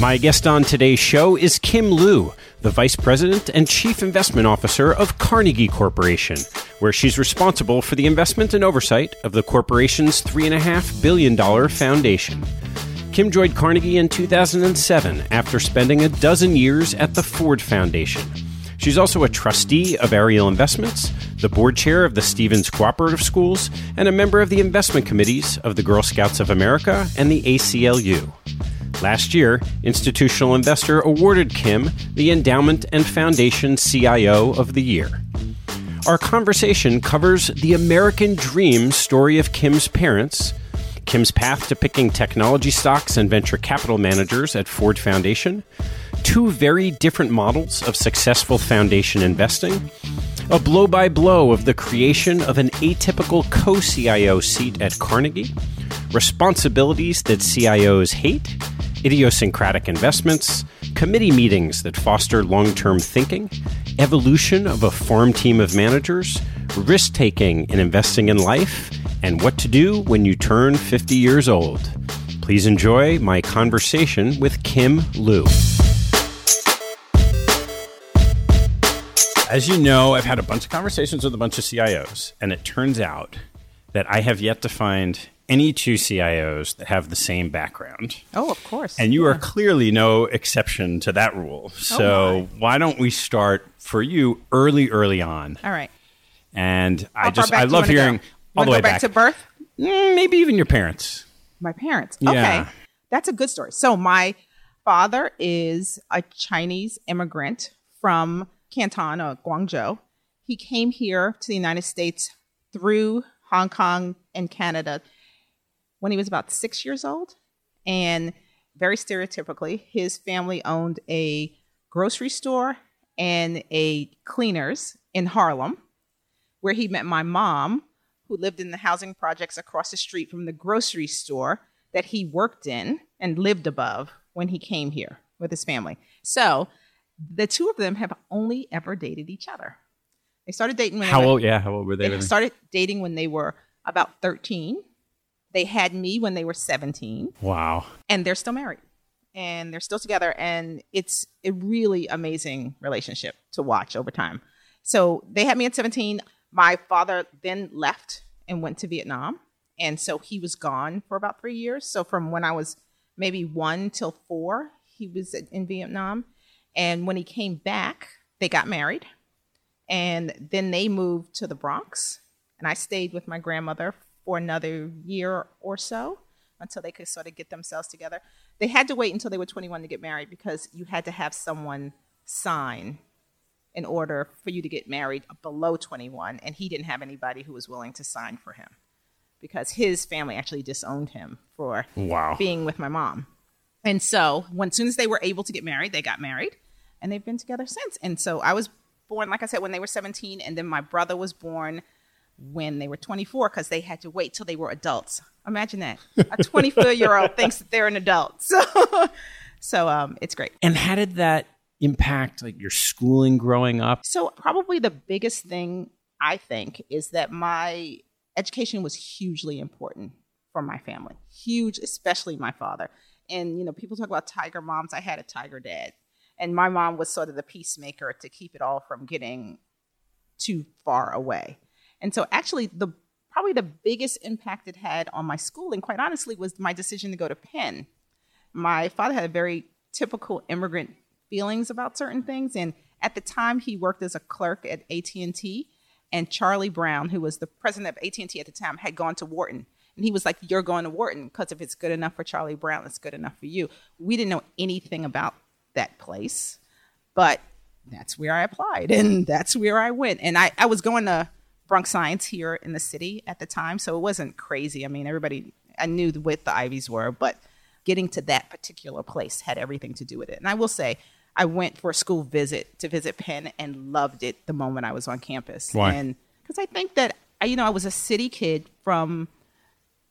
My guest on today's show is Kim Lew the Vice President and Chief Investment Officer of Carnegie Corporation, where she's responsible for the investment and oversight of the corporation's $3.5 billion foundation. Kim joined Carnegie in 2007 after spending a dozen years at the Ford Foundation. She's also a trustee of Ariel Investments, the board chair of the Stevens Cooperative Schools, and a member of the investment committees of the Girl Scouts of America and the ACLU. Last year, Institutional Investor awarded Kim the Endowment and Foundation CIO of the Year. Our conversation covers the American dream story of Kim's parents, Kim's path to picking technology stocks and venture capital managers at Ford Foundation, two very different models of successful foundation investing, a blow by blow of the creation of an atypical co CIO seat at Carnegie, responsibilities that CIOs hate, idiosyncratic investments, committee meetings that foster long term thinking, evolution of a farm team of managers, risk taking in investing in life, and what to do when you turn 50 years old. Please enjoy my conversation with Kim Lew. As you know, I've had a bunch of conversations with a bunch of CIOs, and it turns out that I have yet to find any two CIOs that have the same background. Oh, of course. And you yeah. are clearly no exception to that rule. Oh, so oh why don't we start for you early, early on? All right. And How I just I love hearing all the way back, back to birth. Mm, maybe even your parents. My parents. Okay, yeah. that's a good story. So my father is a Chinese immigrant from Canton or Guangzhou. He came here to the United States through Hong Kong and Canada when he was about six years old. And very stereotypically, his family owned a grocery store and a cleaners in Harlem, where he met my mom, who lived in the housing projects across the street from the grocery store that he worked in and lived above when he came here with his family. So the two of them have only ever dated each other. They started dating when How they were, old? Yeah, how old were they? they started dating when they were about 13. They had me when they were 17 Wow. and they're still married. And they're still together. And it's a really amazing relationship to watch over time. So they had me at 17 my father then left and went to vietnam. And so he was gone for about three years. So from when i was maybe one till four he was in vietnam. And when he came back they got married. And then they moved to the bronx. And i stayed with my grandmother for another year or so until they could sort of get themselves together. They had to wait until they were 21 to get married because you had to have someone sign in order for you to get married below 21, and he didn't have anybody who was willing to sign for him because his family actually disowned him for Wow. being with my mom. And so, when as soon as they were able to get married, they got married, and they've been together since. And so, I was born, like I said, when they were 17, and then my brother was born when they were 24 because they had to wait till they were adults. Imagine that a 24 year old thinks that they're an adult. So, so um, it's great. And how did that impact like your schooling growing up? So probably the biggest thing I think is that my education was hugely important for my family. Huge, especially my father. And you know, people talk about tiger moms. I had a tiger dad. And my mom was sort of the peacemaker to keep it all from getting too far away. And so actually the probably the biggest impact it had on my schooling, quite honestly, was my decision to go to Penn. My father had a very typical immigrant feelings about certain things, and at the time he worked as a clerk at AT and Charlie Brown, who was the president of AT and T at the time, had gone to Wharton, and he was like, "You're going to Wharton because if it's good enough for Charlie Brown, it's good enough for you." We didn't know anything about that place, but that's where I applied, and that's where I went. And I, I was going to Bronx Science here in the city at the time, so it wasn't crazy. I mean, everybody I knew what the Ivies were, but getting to that particular place had everything to do with it. And I will say, I went for a school visit to visit Penn and loved it the moment I was on campus. Why? And because I think that I, you know, I was a city kid from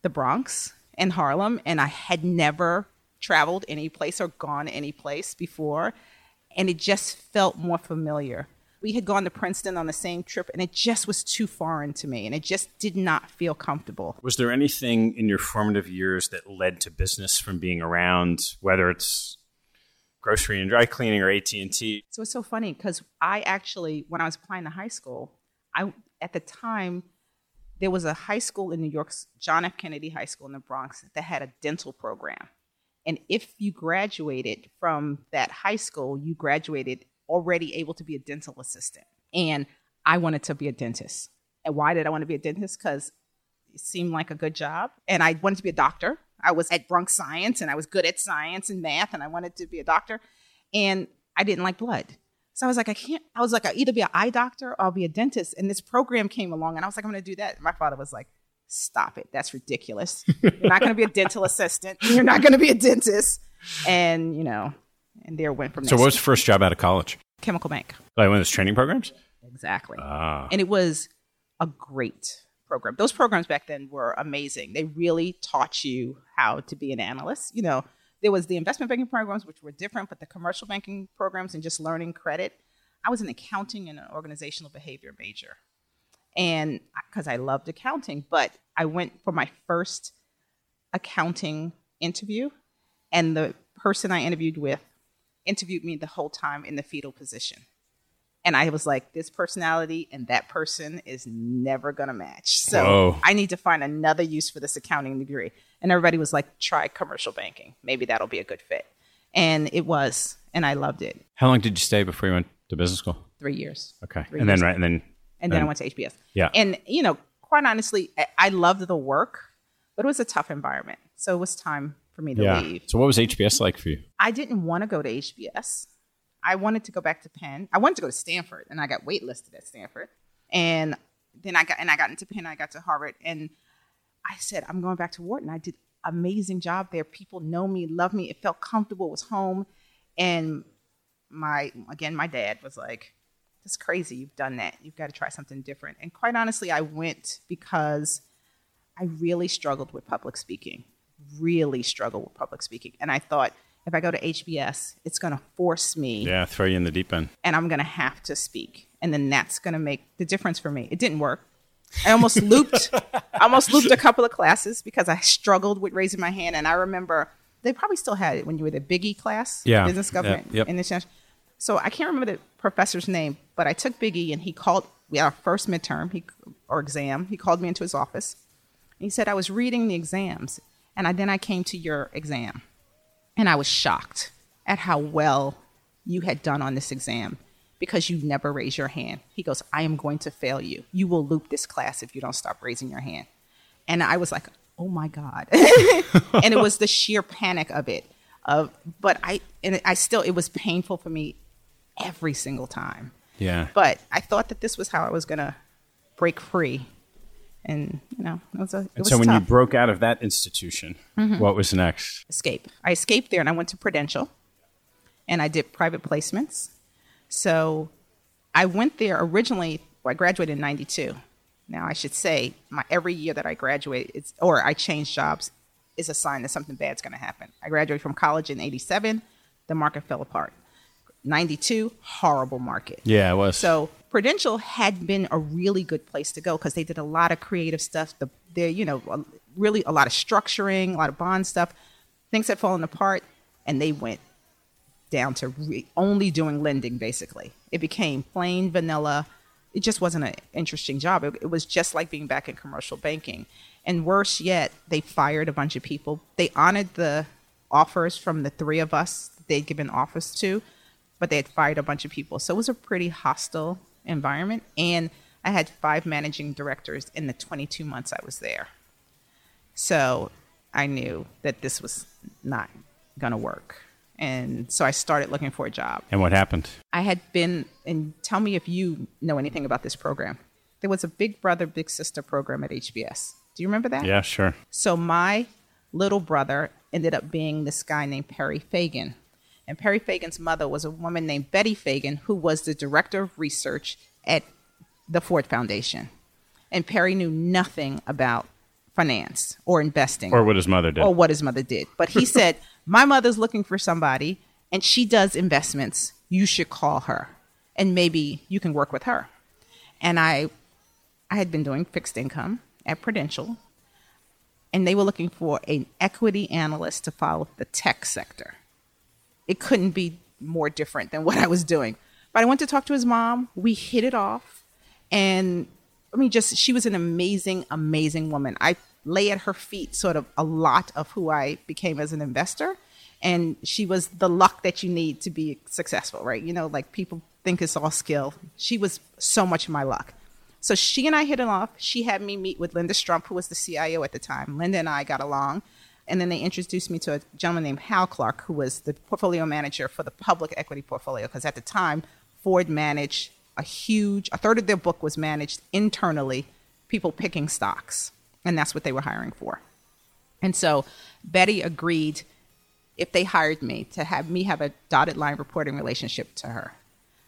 the Bronx and Harlem, and I had never traveled any place or gone any place before, and it just felt more familiar. We had gone to Princeton on the same trip, and it just was too foreign to me, and it just did not feel comfortable. Was there anything in your formative years that led to business from being around, whether it's grocery and dry cleaning or AT and T? So it's so funny because I actually, when I was applying to high school, I at the time there was a high school in New York's John F. Kennedy High School in the Bronx that had a dental program, and if you graduated from that high school, you graduated already able to be a dental assistant. And I wanted to be a dentist. And why did I want to be a dentist? Because it seemed like a good job, and I wanted to be a doctor. I was at Bronx Science, and I was good at science and math, and I wanted to be a doctor. And I didn't like blood. So I was like, I can't. I was like, I'll either be an eye doctor or I'll be a dentist. And this program came along, and I was like, I'm going to do that. My father was like, Stop it. That's ridiculous. You're not going to be a dental assistant. You're not going to be a dentist. And you know, and there went from So, there. what was your first job out of college? Chemical Bank? Like one of those training programs? Exactly. Ah. and it was a great program. Those programs back then were amazing. They really taught you how to be an analyst. You know, there was the investment banking programs which were different, but the commercial banking programs and just learning credit. I was an accounting and an organizational behavior major. And because I loved accounting, but I went for my first accounting interview, and the person I interviewed with interviewed me the whole time in the fetal position. And I was like, this personality and that person is never going to match. So Whoa. I need to find another use for this accounting degree. And everybody was like, try commercial banking. Maybe that'll be a good fit. And it was. And I loved it. How long did you stay before you went to business school? Three years. Okay. Three and then, right, and then, And then I went to HBS. yeah. And, you know, quite honestly, I loved the work, but it was a tough environment. So it was time for me to Yeah. leave. So what was HBS like for you? I didn't want to go to HBS. I wanted to go back to Penn. I wanted to go to Stanford, and I got waitlisted at Stanford. And then I got and I got into Penn. I got to Harvard, and I said I'm going back to Wharton. I did amazing job there. People know me, love me. It felt comfortable. It was home, and my again, my dad was like, "That's crazy. You've done that. You've got to try something different." And quite honestly, I went because I really struggled with public speaking. Really struggle with public speaking, and I thought if I go to HBS, it's going to force me Yeah, throw you in the deep end. and I'm going to have to speak. And then that's going to make the difference for me. It didn't work. I almost looped, I almost looped a couple of classes because I struggled with raising my hand. And I remember they probably still had it when you were the Biggie class, Yeah. business government, Yeah, yep. international. So I can't remember the professor's name, but I took Biggie and he called. We had our first midterm he, or exam. He called me into his office. And he said I was reading the exams, and I, then I came to your exam. And I was shocked at how well you had done on this exam because you never raised your hand. He goes, I am going to fail you. You will loop this class if you don't stop raising your hand. And I was like, oh my God. and it was the sheer panic of it. Of, but I, and I still, it was painful for me every single time. Yeah. But I thought that this was how I was going to break free. And, you know, it was a, it And was so when you tough. Mm-hmm. broke out of that institution, what was next? escape. I escaped there and I went to Prudential and I did private placements. So I went there originally, well, I graduated in 92. Now I should say my every year that I graduate it's, or I change jobs is a sign that something bad's going to happen. I graduated from college in 87, the market fell apart. 92, horrible market. Yeah, it was. So Prudential had been a really good place to go because they did a lot of creative stuff. The they you know really a lot of structuring, a lot of bond stuff. Things had fallen apart, and they went down to re- only doing lending. Basically, it became plain vanilla. It just wasn't an interesting job. It, it was just like being back in commercial banking. And worse yet, they fired a bunch of people. They honored the offers from the three of us they'd given offers to, but they had fired a bunch of people. So it was a pretty hostile environment. And I had five managing directors in the 22 months I was there. So I knew that this was not going to work. And so I started looking for a job. and what happened? I had been, and tell me if you know anything about this program. There was a Big Brother, Big Sister program at HBS. Do you remember that? Yeah, sure. So my little brother ended up being this guy named Perry Fagan. And Perry Fagan's mother was a woman named Betty Fagan, who was the director of research at the Ford Foundation. And Perry knew nothing about finance or investing Or what his mother did. or what his mother did. But he said, My mother's looking for somebody and she does investments. You should call her and maybe you can work with her. And I I had been doing fixed income at Prudential and they were looking for an equity analyst to follow the tech sector. It couldn't be more different than what I was doing. But I went to talk to his mom. We hit it off. And I mean, just she was an amazing, amazing woman. I lay at her feet sort of a lot of who I became as an investor. And she was the luck that you need to be successful, right? You know, like people think it's all skill. She was so much of my luck. So she and I hit it off. She had me meet with Linda Strumpf, who was the CIO at the time. Linda and I got along. And then they introduced me to a gentleman named Hal Clark, who was the portfolio manager for the public equity portfolio. Because at the time, Ford managed a huge, a third of their book was managed internally, people picking stocks. And that's what they were hiring for. And so Betty agreed if they hired me to have me have a dotted line reporting relationship to her.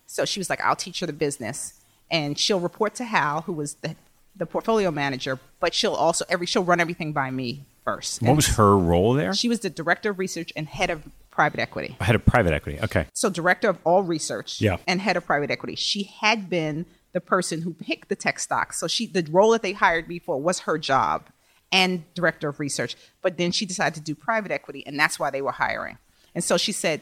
So she was like, I'll teach her the business and she'll report to Hal, who was the, the portfolio manager, but she'll also every she'll run everything by me first. what was her role there? She was the director of research and head of private equity. Head of private equity. Okay. So director of all research Yeah. and head of private equity. She had been the person who picked the tech stocks. So she the role that they hired me for was her job and director of research. But then she decided to do private equity and that's why they were hiring. And so she said,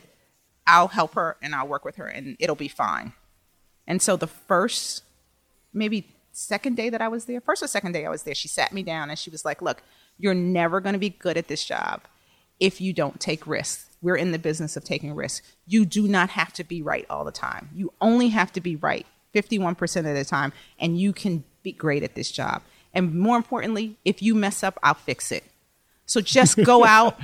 I'll help her and I'll work with her and it'll be fine. And so the first, maybe second day that I was there, first or second day I was there, she sat me down and she was like, Look, you're never going to be good at this job if you don't take risks. We're in the business of taking risks. You do not have to be right all the time. You only have to be right 51% of the time, and you can be great at this job. And more importantly, if you mess up, I'll fix it. So just go out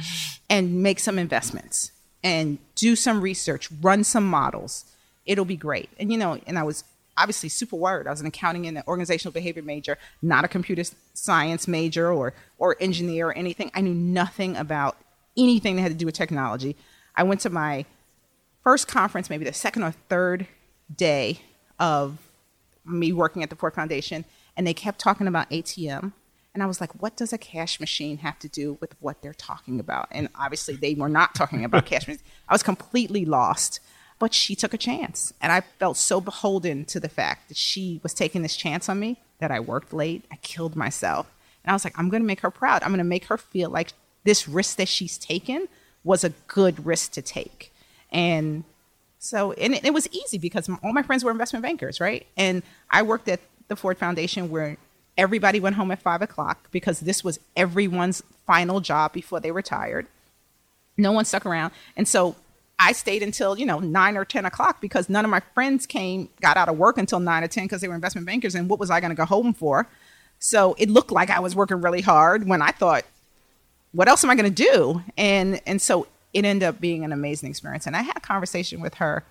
and make some investments and do some research, run some models. It'll be great. And you know, and I was obviously super worried. I was an accounting and an organizational behavior major, not a computer science major or or engineer or anything. I knew nothing about anything that had to do with technology. I went to my first conference, maybe the second or third day of me working at the Ford Foundation, and they kept talking about ATM. And I was like, what does a cash machine have to do with what they're talking about? And obviously, they were not talking about cash machines. I was completely lost. But she took a chance. And I felt so beholden to the fact that she was taking this chance on me that I worked late. I killed myself. And I was like, I'm going to make her proud. I'm going to make her feel like this risk that she's taken was a good risk to take. And so, and it, it was easy because all my friends were investment bankers, right? And I worked at the Ford Foundation where everybody went home at five o'clock because this was everyone's final job before they retired. No one stuck around. And so I stayed until, you know, nine or 10 o'clock because none of my friends came, got out of work until nine or 10 because they were investment bankers. And what was I going to go home for? So it looked like I was working really hard when I thought, what else am I going to do? And, and so it ended up being an amazing experience. And I had a conversation with her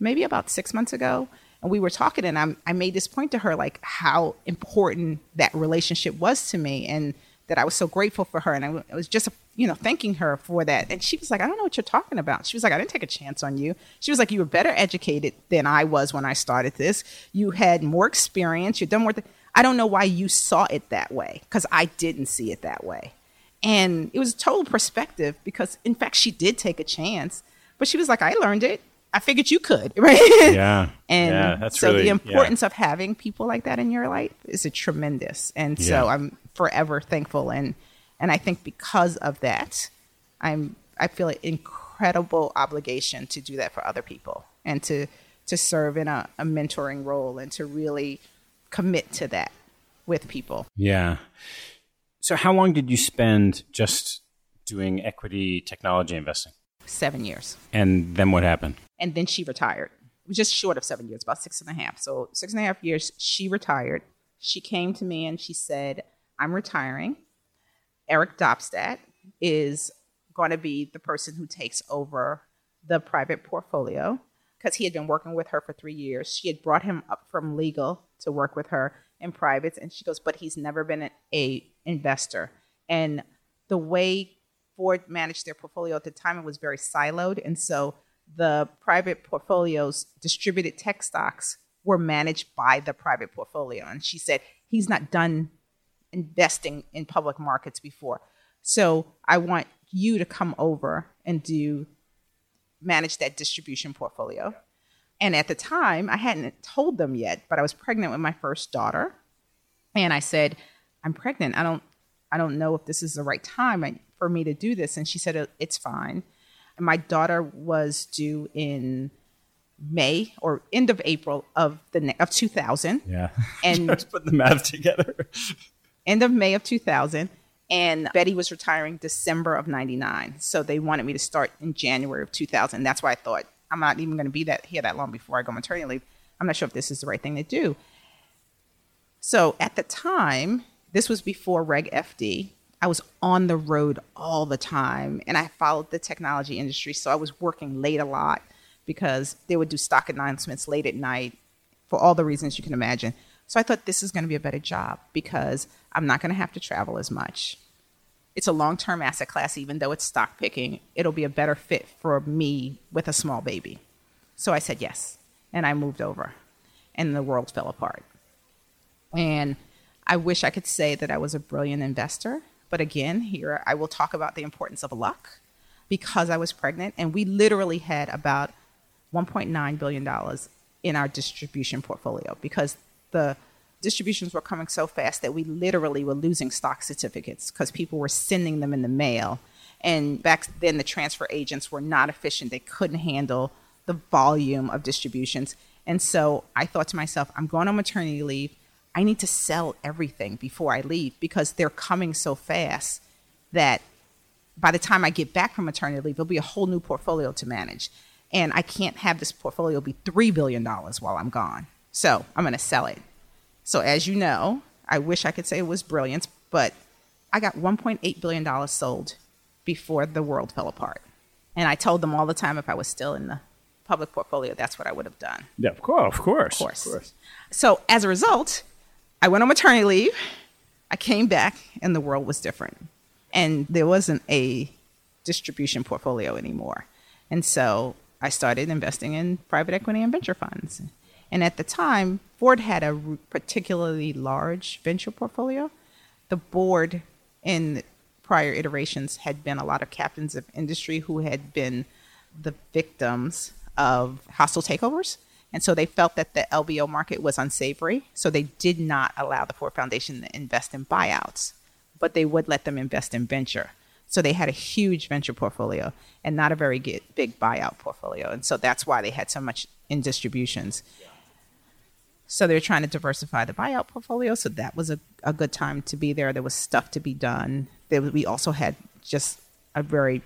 maybe about six months ago. And we were talking, and I, I made this point to her, like how important that relationship was to me, and that I was so grateful for her. And I, I was just, you know, thanking her for that. And she was like, I don't know what you're talking about. She was like, I didn't take a chance on you. She was like, You were better educated than I was when I started this. You had more experience. You've done more. Th- I don't know why you saw it that way because I didn't see it that way. And it was total perspective because, in fact, she did take a chance, but she was like, I learned it. I figured you could, right? Yeah. and yeah, that's so really, the importance yeah. of having people like that in your life is a tremendous. And so I'm forever thankful. And, and I think because of that, I'm, I feel an incredible obligation to do that for other people and to, to serve in a, a mentoring role and to really commit to that with people. Yeah. So, how long did you spend just doing equity technology investing? Seven years. And then what happened? and then she retired. It was just short of seven years, about six and a half. So six and a half years, she retired. She came to me and she said, "I'm retiring. Eric Doppstadt is going to be the person who takes over the private portfolio because he had been working with her for three years. She had brought him up from legal to work with her in privates, and she goes, but he's never been an a investor. And the way Ford managed their portfolio at the time, it was very siloed, and so the private portfolios, distributed tech stocks, were managed by the private portfolio. And she said he's not done investing in public markets before. So I want you to come over and do manage that distribution portfolio. And at the time, I hadn't told them yet, but I was pregnant with my first daughter. And I said, I'm pregnant. I don't I don't know if this is the right time uh, for me to do this. And she said, uh, it's fine. And my daughter was due in May or end of April of the of 2000. Yeah. And put the math together. End of May of 2000. And Betty was retiring December of 99. So they wanted me to start in January of 2000. That's why I thought I'm not even going to be that here that long before I go maternity leave. I'm not sure if this is the right thing to do. So at the time, this was before Reg FD. I was on the road all the time and I followed the technology industry. So I was working late a lot because they would do stock announcements late at night for all the reasons you can imagine. So I thought this is going to be a better job because I'm not going to have to travel as much. It's a long term asset class, even though it's stock picking. It'll be a better fit for me with a small baby. So I said yes. And I moved over, and the world fell apart. And I wish I could say that I was a brilliant investor. But again, here I will talk about the importance of luck because I was pregnant. And we literally had about $1.9 billion in our distribution portfolio because the distributions were coming so fast that we literally were losing stock certificates because people were sending them in the mail. And back then, the transfer agents were not efficient. They couldn't handle the volume of distributions. And so I thought to myself, I'm going on maternity leave. I need to sell everything before I leave because they're coming so fast that by the time I get back from maternity leave, there'll be a whole new portfolio to manage. And I can't have this portfolio be $3 billion while I'm gone. So I'm going to sell it. So, as you know, I wish I could say it was brilliance, but I got $1.8 billion sold before the world fell apart. And I told them all the time if I was still in the public portfolio, that's what I would have done. Yeah, of course, of course, Of course. Of course. So as a result, I went on maternity leave. I came back and the world was different. And there wasn't a distribution portfolio anymore. And so I started investing in private equity and venture funds. And at the time, Ford had a particularly large venture portfolio. The board in prior iterations had been a lot of captains of industry who had been the victims of hostile takeovers. And so they felt that the LBO market was unsavory. So they did not allow the Ford Foundation to invest in buyouts, but they would let them invest in venture. So they had a huge venture portfolio and not a very big buyout portfolio. And so that's why they had so much in distributions. So they're trying to diversify the buyout portfolio. So that was a, a good time to be there. There was stuff to be done. There, we also had just a very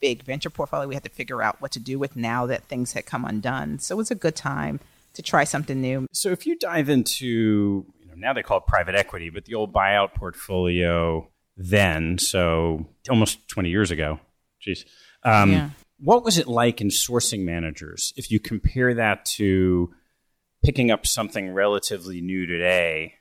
big venture portfolio we had to figure out what to do with now that things had come undone. So it was a good time to try something new. So if you dive into, you know, now they call it private equity, but the old buyout portfolio then, so almost 20 years ago, geez. Um, Yeah. What was it like in sourcing managers if you compare that to picking up something relatively new today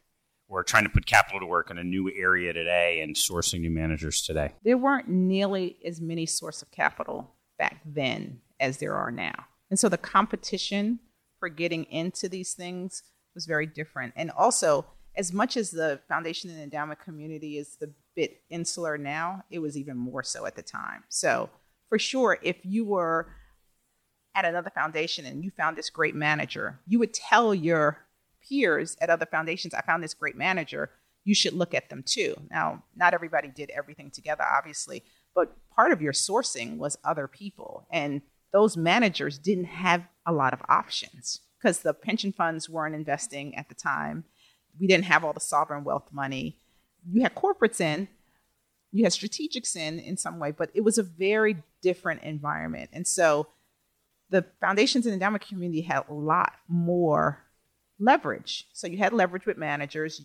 or trying to put capital to work in a new area today and sourcing new managers today? there weren't nearly as many source of capital back then as there are now. And so the competition for getting into these things was very different. And also, as much as the foundation and endowment community is the bit insular now, it was even more so at the time. So for sure, if you were at another foundation and you found this great manager, you would tell your peers at other foundations, I found this great manager. You should look at them too. Now, not everybody did everything together, obviously, but part of your sourcing was other people. And those managers didn't have a lot of options because the pension funds weren't investing at the time. We didn't have all the sovereign wealth money. You had corporates in, you had strategics in in some way, but it was a very different environment. And so the foundations and endowment community had a lot more leverage. So you had leverage with managers.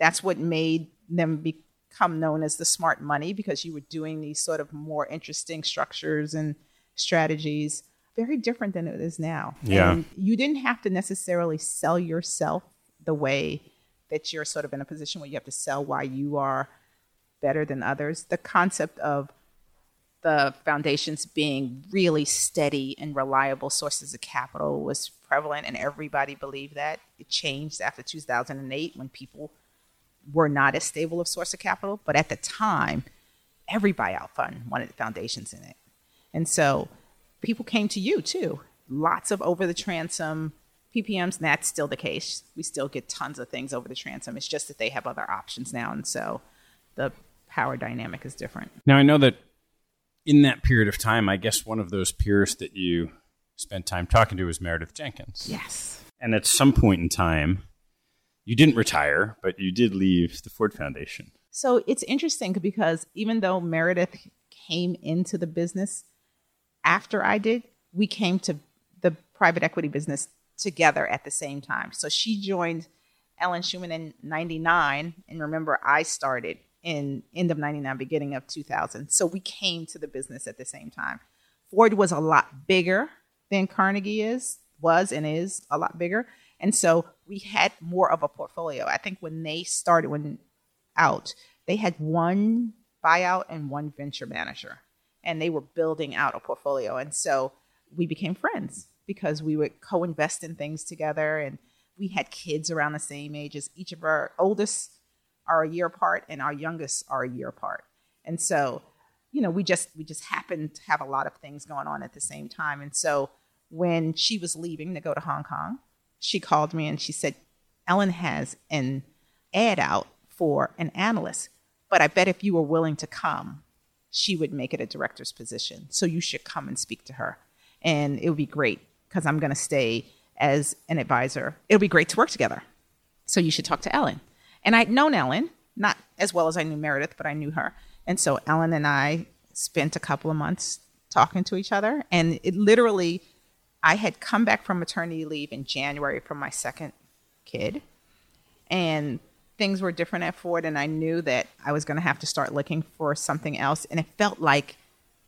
That's what made them become known as the smart money because you were doing these sort of more interesting structures and strategies. Very different than it is now. Yeah. And you didn't have to necessarily sell yourself the way that you're sort of in a position where you have to sell why you are better than others. The concept of the foundations being really steady and reliable sources of capital was prevalent, and everybody believed that. It changed after 2008 when people were not as stable of source of capital, but at the time, every buyout fund wanted foundations in it, and so people came to you too. Lots of over the transom PPMs, and that's still the case. We still get tons of things over the transom. It's just that they have other options now, and so the power dynamic is different. Now, I know that in that period of time, I guess one of those peers that you spent time talking to was Meredith Jenkins. Yes. And at some point in time, you didn't retire, but you did leave the Ford Foundation. So it's interesting because even though Meredith came into the business after I did, we came to the private equity business together at the same time. So she joined Ellen Shuman in 99. And remember, I started in end of 99, beginning of 2000. So we came to the business at the same time. Ford was a lot bigger than Carnegie is, was and is a lot bigger. And so we had more of a portfolio. I think when they started, when out, they had one buyout and one venture manager, and they were building out a portfolio. And so we became friends because we would co invest in things together. And we had kids around the same age as each of our oldest are a year apart, and our youngest are a year apart. And so, you know, we just we just happened to have a lot of things going on at the same time. And so when she was leaving to go to Hong Kong, she called me and she said, Ellen has an ad out for an analyst, but I bet if you were willing to come, she would make it a director's position. So you should come and speak to her. And it would be great because I'm going to stay as an advisor. It'll be great to work together. So you should talk to Ellen. And I'd known Ellen, not as well as I knew Meredith, but I knew her. And so Ellen and I spent a couple of months talking to each other. And it literally, I had come back from maternity leave in January from my second kid. And things were different at Ford, and I knew that I was going to have to start looking for something else. And it felt like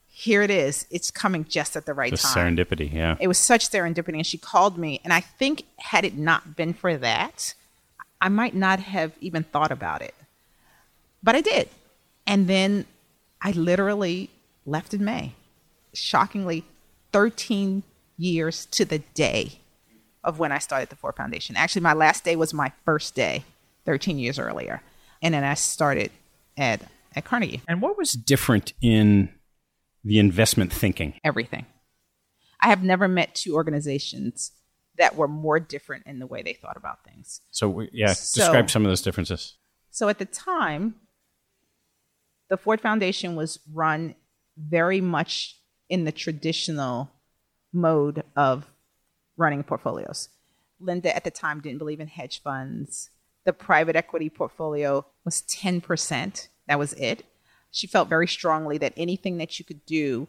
here it is. It's coming just at the right Just time. serendipity, yeah. It was such serendipity. And she called me. And I think, had it not been for that, I might not have even thought about it. But I did. And then I literally left in May. Shockingly, 13 years to the day of when I started the Ford Foundation. Actually, my last day was my first day 13 years earlier. And then I started at, at Carnegie. And what was different in the investment thinking? everything. I have never met two organizations that were more different in the way they thought about things. So, we- yeah, So- describe some of those differences. So at the time, the Ford Foundation was run very much in the traditional mode of running portfolios. Linda at the time didn't believe in hedge funds. The private equity portfolio was 10%. That was it. She felt very strongly that anything that you could do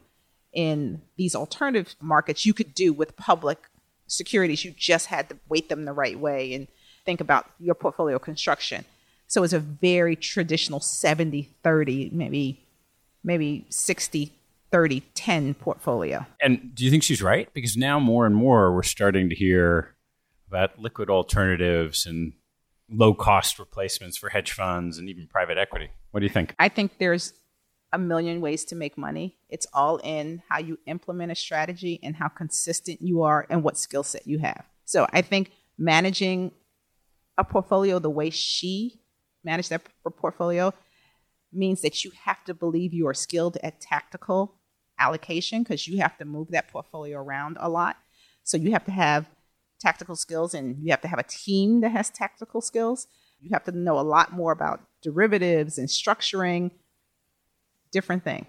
in these alternative markets, you could do with public securities. You just had to weight them the right way and think about your portfolio construction. So it's a very traditional 70 30, maybe maybe 60 30 10 portfolio. And do you think she's right? Because now more and more we're starting to hear about liquid alternatives and low cost replacements for hedge funds and even private equity. What do you think? I think there's a million ways to make money. It's all in how you implement a strategy and how consistent you are and what skill set you have. So I think managing a portfolio the way she managed that portfolio means that you have to believe you are skilled at tactical allocation because you have to move that portfolio around a lot. So you have to have tactical skills and you have to have a team that has tactical skills. You have to know a lot more about derivatives and structuring, different thing.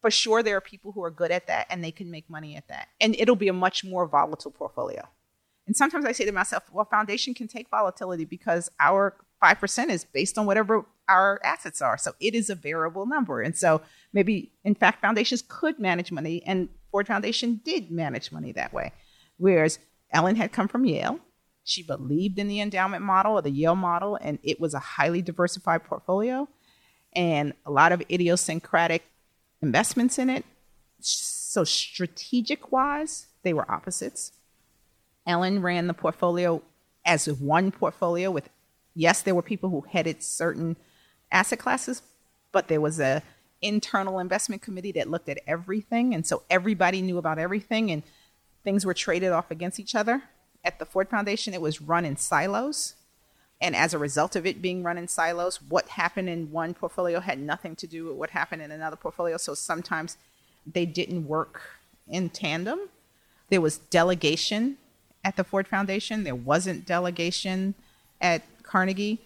For sure, there are people who are good at that and they can make money at that. And it'll be a much more volatile portfolio. And sometimes I say to myself, well, foundation can take volatility because our 5% is based on whatever our assets are. So it is a variable number. And so maybe, in fact, foundations could manage money, and Ford Foundation did manage money that way. Whereas Ellen had come from Yale. She believed in the endowment model or the Yale model, and it was a highly diversified portfolio and a lot of idiosyncratic investments in it. So, strategic wise, they were opposites. Ellen ran the portfolio as one portfolio with, yes, there were people who headed certain asset classes, but there was a internal investment committee that looked at everything. And so everybody knew about everything and things were traded off against each other. At the Ford Foundation, it was run in silos. And as a result of it being run in silos, what happened in one portfolio had nothing to do with what happened in another portfolio. So sometimes they didn't work in tandem. There was delegation at the Ford Foundation, there wasn't delegation at Carnegie.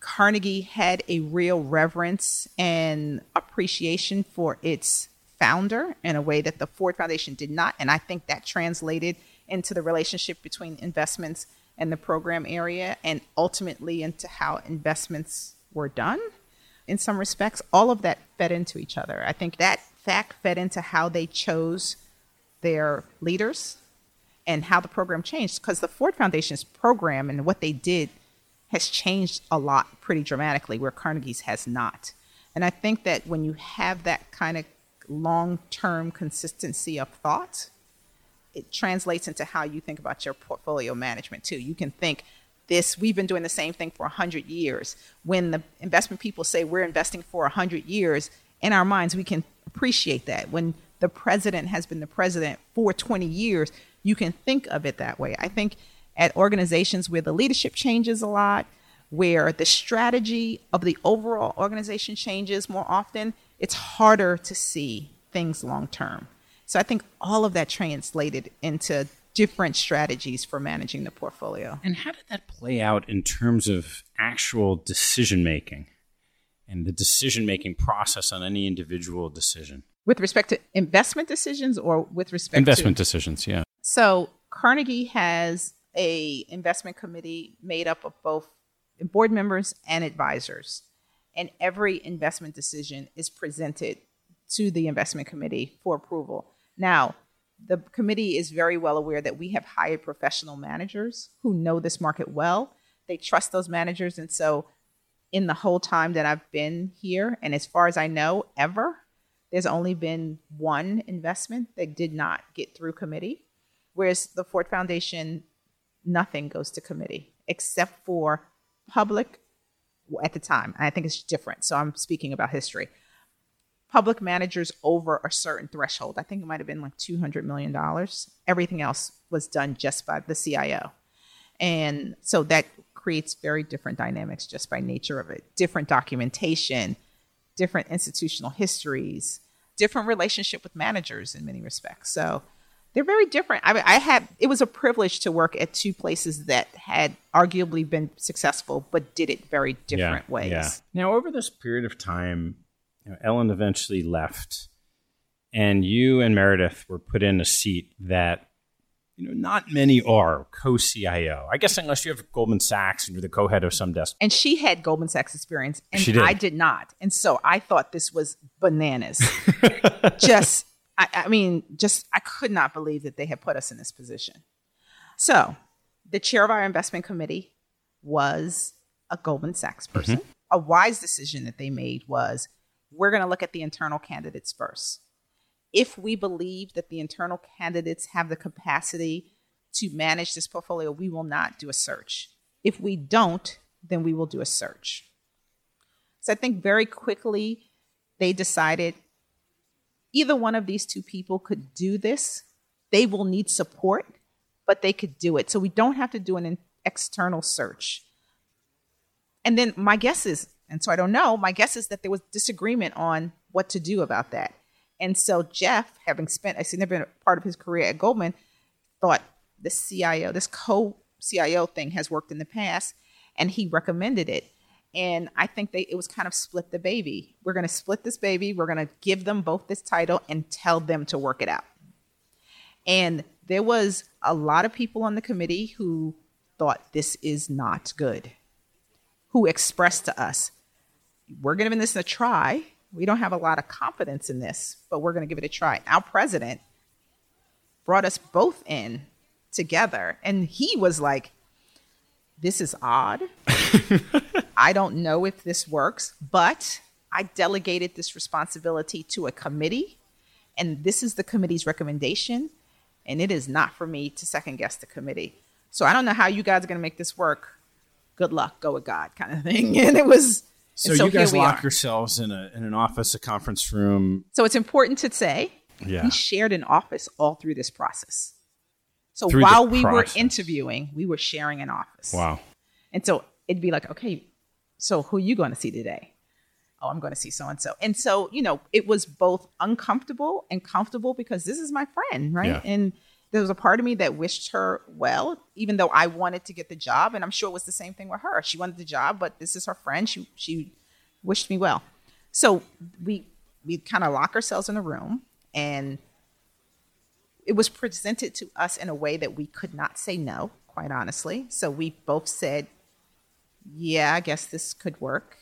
Carnegie had a real reverence and appreciation for its founder in a way that the Ford Foundation did not. And I think that translated into the relationship between investments and the program area and ultimately into how investments were done in some respects. All of that fed into each other. I think that fact fed into how they chose their leaders and how the program changed because the Ford Foundation's program and what they did has changed a lot pretty dramatically where Carnegie's has not. And I think that when you have that kind of long-term consistency of thought, it translates into how you think about your portfolio management too. You can think this we've been doing the same thing for 100 years. When the investment people say we're investing for 100 years, in our minds we can appreciate that. When the president has been the president for 20 years, you can think of it that way. I think at organizations where the leadership changes a lot, where the strategy of the overall organization changes more often, it's harder to see things long term. So I think all of that translated into different strategies for managing the portfolio. And how did that play out in terms of actual decision making and the decision making process on any individual decision? With respect to investment decisions or with respect Investment to decisions, yeah. So Carnegie has a investment committee made up of both board members and advisors. And every investment decision is presented to the investment committee for approval. Now, the committee is very well aware that we have hired professional managers who know this market well. They trust those managers. And so, in the whole time that I've been here, and as far as I know, ever, there's only been one investment that did not get through committee. Whereas the Ford Foundation, nothing goes to committee except for public at the time. I think it's different. So I'm speaking about history. Public managers over a certain threshold. I think it might have been like $200 million. Everything else was done just by the CIO. And so that creates very different dynamics just by nature of it. Different documentation, different institutional histories, different relationship with managers in many respects. So they're very different. I mean, I had it was a privilege to work at two places that had arguably been successful, but did it very different yeah, ways. Yeah. Now, over this period of time, you know, Ellen eventually left, and you and Meredith were put in a seat that you know, not many are co-CIO. I guess unless you have Goldman Sachs and you're the co-head of some desk. And she had Goldman Sachs experience, and did. I did not. And so I thought this was bananas. just, I, I mean, just I could not believe that they had put us in this position. So, the chair of our investment committee was a Goldman Sachs person. Mm-hmm. A wise decision that they made was we're going to look at the internal candidates first if we believe that the internal candidates have the capacity to manage this portfolio, we will not do a search. If we don't, then we will do a search. So I think very quickly they decided either one of these two people could do this. They will need support, but they could do it. So we don't have to do an external search. And then my guess is, and so I don't know, my guess is that there was disagreement on what to do about that. And so Jeff, having spent a significant part of his career at Goldman, thought the CIO, this co CIO thing has worked in the past, and he recommended it. And I think they it was kind of split the baby. We're going to split this baby. We're going to give them both this title and tell them to work it out. And there was a lot of people on the committee who thought this is not good, who expressed to us, we're giving this a try we don't have a lot of confidence in this, but we're going to give it a try. Our president brought us both in together, and he was like, This is odd. I don't know if this works, but I delegated this responsibility to a committee, and this is the committee's recommendation, and it is not for me to second guess the committee. So I don't know how you guys are going to make this work. Good luck, go with God, kind of thing. And it was so, so you guys lock are. yourselves in a in an office, a conference room. So it's important to say yeah. we shared an office all through this process. So through while we were interviewing, we were sharing an office. Wow. And so it'd be like, okay, so who are you going to see today? Oh, I'm going to see so and so. And so, you know, it was both uncomfortable and comfortable because this is my friend, right? Yeah. And there was a part of me that wished her well, even though I wanted to get the job, and I'm sure it was the same thing with her. She wanted the job, but this is her friend. She she wished me well. So we we kind of lock ourselves in a room, and it was presented to us in a way that we could not say no, quite honestly. So we both said, "Yeah, I guess this could work,"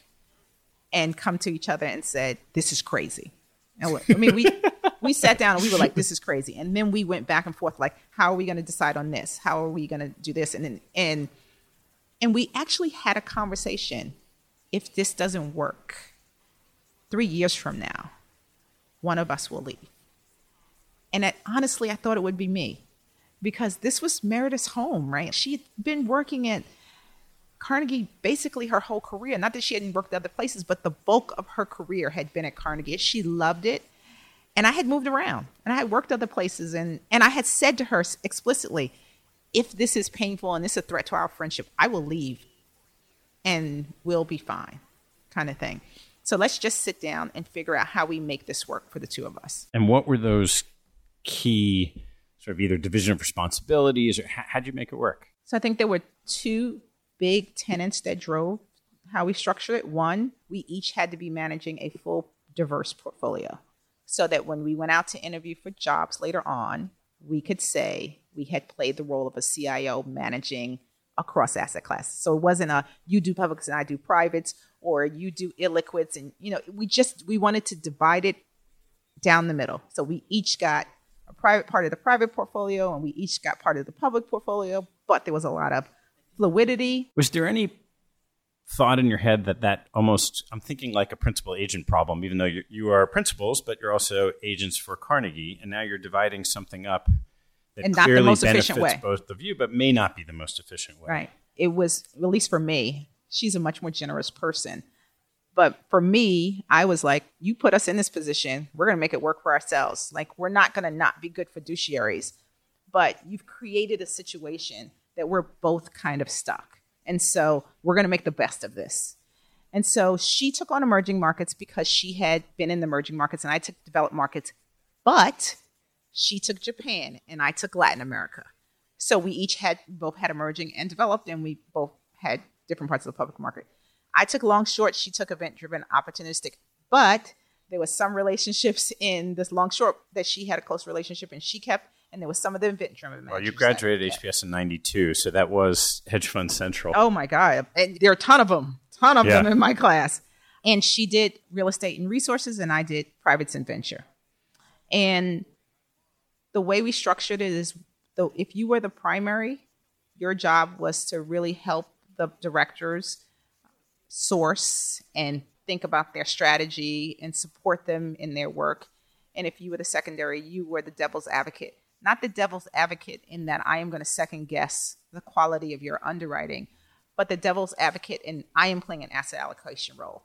and come to each other and said, "This is crazy." I mean, we we sat down and we were like, "This is crazy," and then we went back and forth, like, "How are we going to decide on this? How are we going to do this?" And then and and we actually had a conversation. If this doesn't work, three years from now, one of us will leave. And honestly, I thought it would be me because this was Meredith's home, right? She had been working at Carnegie basically her whole career. Not that she hadn't worked other places, but the bulk of her career had been at Carnegie. She loved it and I had moved around and I had worked other places and and I had said to her explicitly, if this is painful and this is a threat to our friendship, I will leave and we'll be fine, kind of thing. So let's just sit down and figure out how we make this work for the two of us. And what were those key sort of either division of responsibilities or how did you make it work? So I think there were two big tenants that drove how we structured it. One, we each had to be managing a full diverse portfolio so that when we went out to interview for jobs later on, we could say we had played the role of a CIO managing across asset classes. So it wasn't a you do publics and I do privates or you do illiquids and you know we just we wanted to divide it down the middle. So we each got a private part of the private portfolio and we each got part of the public portfolio, but there was a lot of fluidity. Was there any thought in your head that that almost I'm thinking like a principal agent problem, even though you you are principals, but you're also agents for Carnegie, and now you're dividing something up that And not the clearly most benefits efficient way. both of you, but may not be the most efficient way. Right. It was, at least for me, she's a much more generous person. But for me, I was like, you put us in this position, we're going to make it work for ourselves. Like, we're not going to not be good fiduciaries. But you've created a situation that we're both kind of stuck. And so we're going to make the best of this. And so she took on emerging markets because she had been in the emerging markets and I took developed markets. But she took Japan and I took Latin America. So we each had both had emerging and developed, and we both had different parts of the public market. I took long short, she took event driven, opportunistic. But there was some relationships in this long short that she had a close relationship and she kept, and there was some of the event driven. Well, you graduated HBS in '92, so that was Hedge Fund Central. Oh my God. And there are a ton of them, ton of Yeah. them in my class. And she did real estate and resources, and I did privates and venture. And the way we structured it is though if you were the primary, your job was to really help the directors source and think about their strategy and support them in their work. And if you were the secondary, you were the devil's advocate. Not the devil's advocate in that I am going to second guess the quality of your underwriting, but the devil's advocate in I am playing an asset allocation role.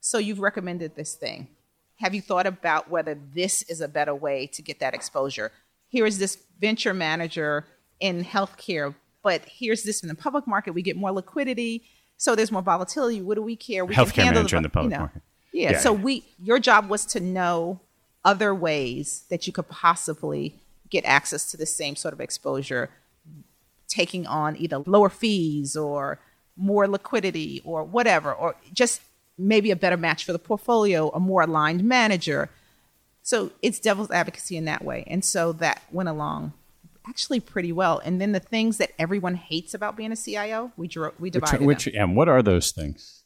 So you've recommended this thing. Have you thought about whether this is a better way to get that exposure? Here is this venture manager in healthcare, but here's this in the public market. We get more liquidity, so there's more volatility. What do we care? We can Healthcare handle manager in the public market. Yeah, Yeah, So we, your job was to know other ways that you could possibly get access to the same sort of exposure, taking on either lower fees or more liquidity or whatever, or just maybe a better match for the portfolio, a more aligned manager. So it's devil's advocacy in that way. And so that went along actually pretty well. And then the things that everyone hates about being a CIO, we dro- we which, divided which them. and what are those things?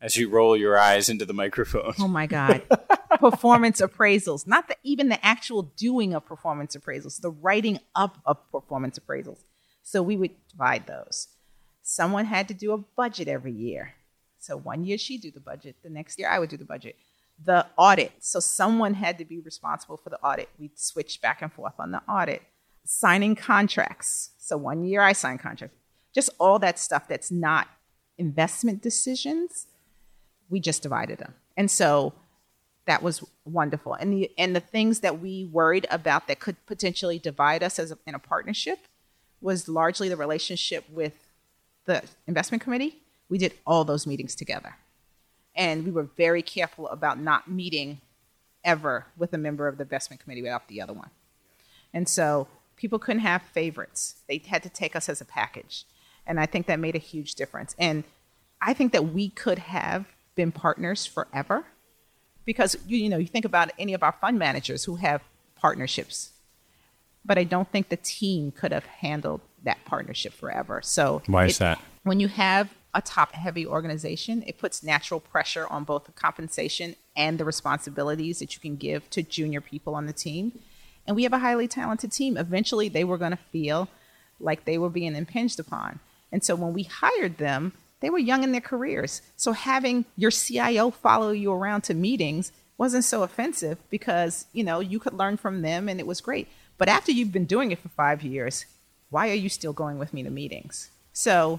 As you roll your eyes into the microphone. Oh my God. performance appraisals, not the, even the actual doing of performance appraisals, the writing up of performance appraisals. So we would divide those. Someone had to do a budget every year. So one year she'd do the budget, the next year I would do the budget. The audit. So someone had to be responsible for the audit. We'd switch back and forth on the audit. Signing contracts. So one year I signed contracts. Just all that stuff that's not investment decisions we just divided them. And so that was wonderful. And the and the things that we worried about that could potentially divide us as a, in a partnership was largely the relationship with the investment committee. We did all those meetings together. And we were very careful about not meeting ever with a member of the investment committee without the other one. And so people couldn't have favorites. They had to take us as a package. And I think that made a huge difference. And I think that we could have been partners forever because you, you know, you think about any of our fund managers who have partnerships. But I don't think the team could have handled that partnership forever. So Why is it- that? When you have a top heavy organization, it puts natural pressure on both the compensation and the responsibilities that you can give to junior people on the team. And we have a highly talented team. Eventually, they were going to feel like they were being impinged upon. And so when we hired them, they were young in their careers. So having your CIO follow you around to meetings wasn't so offensive because, you know, you could learn from them and it was great. But after you've been doing it for 5 years, why are you still going with me to meetings? So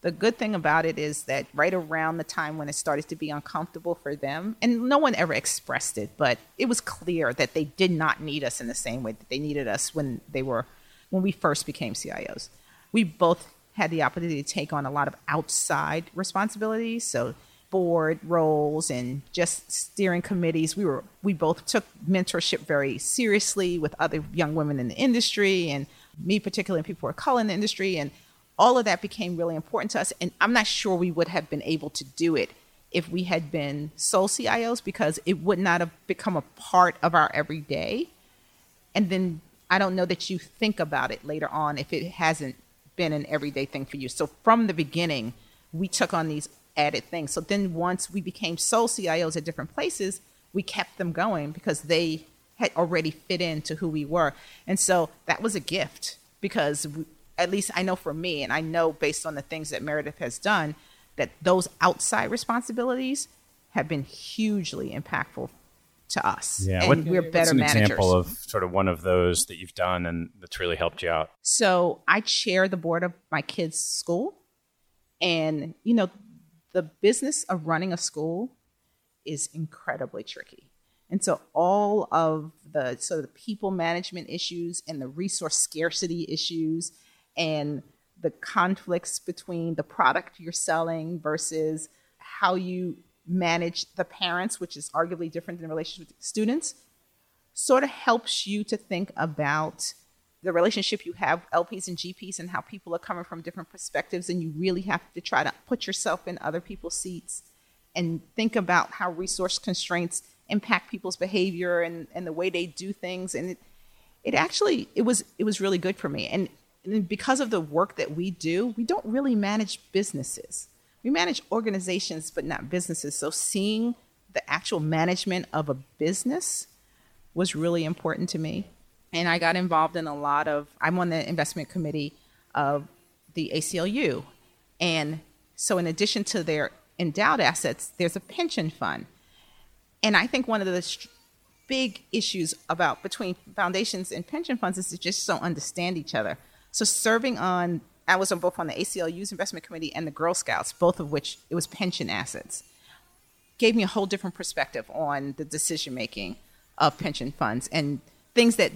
the good thing about it is that right around the time when it started to be uncomfortable for them, and no one ever expressed it, but it was clear that they did not need us in the same way that they needed us when they were when we first became CIOs. We both had the opportunity to take on a lot of outside responsibilities, so board roles and just steering committees. We were we both took mentorship very seriously with other young women in the industry and me particularly and people are color in the industry and all of that became really important to us. And I'm not sure we would have been able to do it if we had been sole CIOs because it would not have become a part of our everyday. And then I don't know that you think about it later on if it hasn't been an everyday thing for you. So from the beginning, we took on these added things. So then once we became sole CIOs at different places, we kept them going because they had already fit into who we were. And so that was a gift because we, at least I know for me, and I know based on the things that Meredith has done, that those outside responsibilities have been hugely impactful to us. Yeah, and what, we're better what's an managers. example of sort of one of those that you've done and that's really helped you out? So I chair the board of my kids' school, and you know, the business of running a school is incredibly tricky. And so all of the so the people management issues and the resource scarcity issues and the conflicts between the product you're selling versus how you manage the parents, which is arguably different than relationship with students, sort of helps you to think about the relationship you have LPs and GPs and how people are coming from different perspectives and you really have to try to put yourself in other people's seats and think about how resource constraints impact people's behavior and, and the way they do things. And it, it actually it was it was really good for me. And, and because of the work that we do we don't really manage businesses we manage organizations but not businesses. So seeing the actual management of a business was really important to me. And i got involved in a lot of i'm on the investment committee of the aclu and so in addition to their endowed assets there's a pension fund. And I think one of the st- big issues about between foundations and pension funds is they just don't understand each other. So serving on, I was on both on the ACLU's investment committee and the Girl Scouts, both of which it was pension assets, gave me a whole different perspective on the decision making of pension funds and things that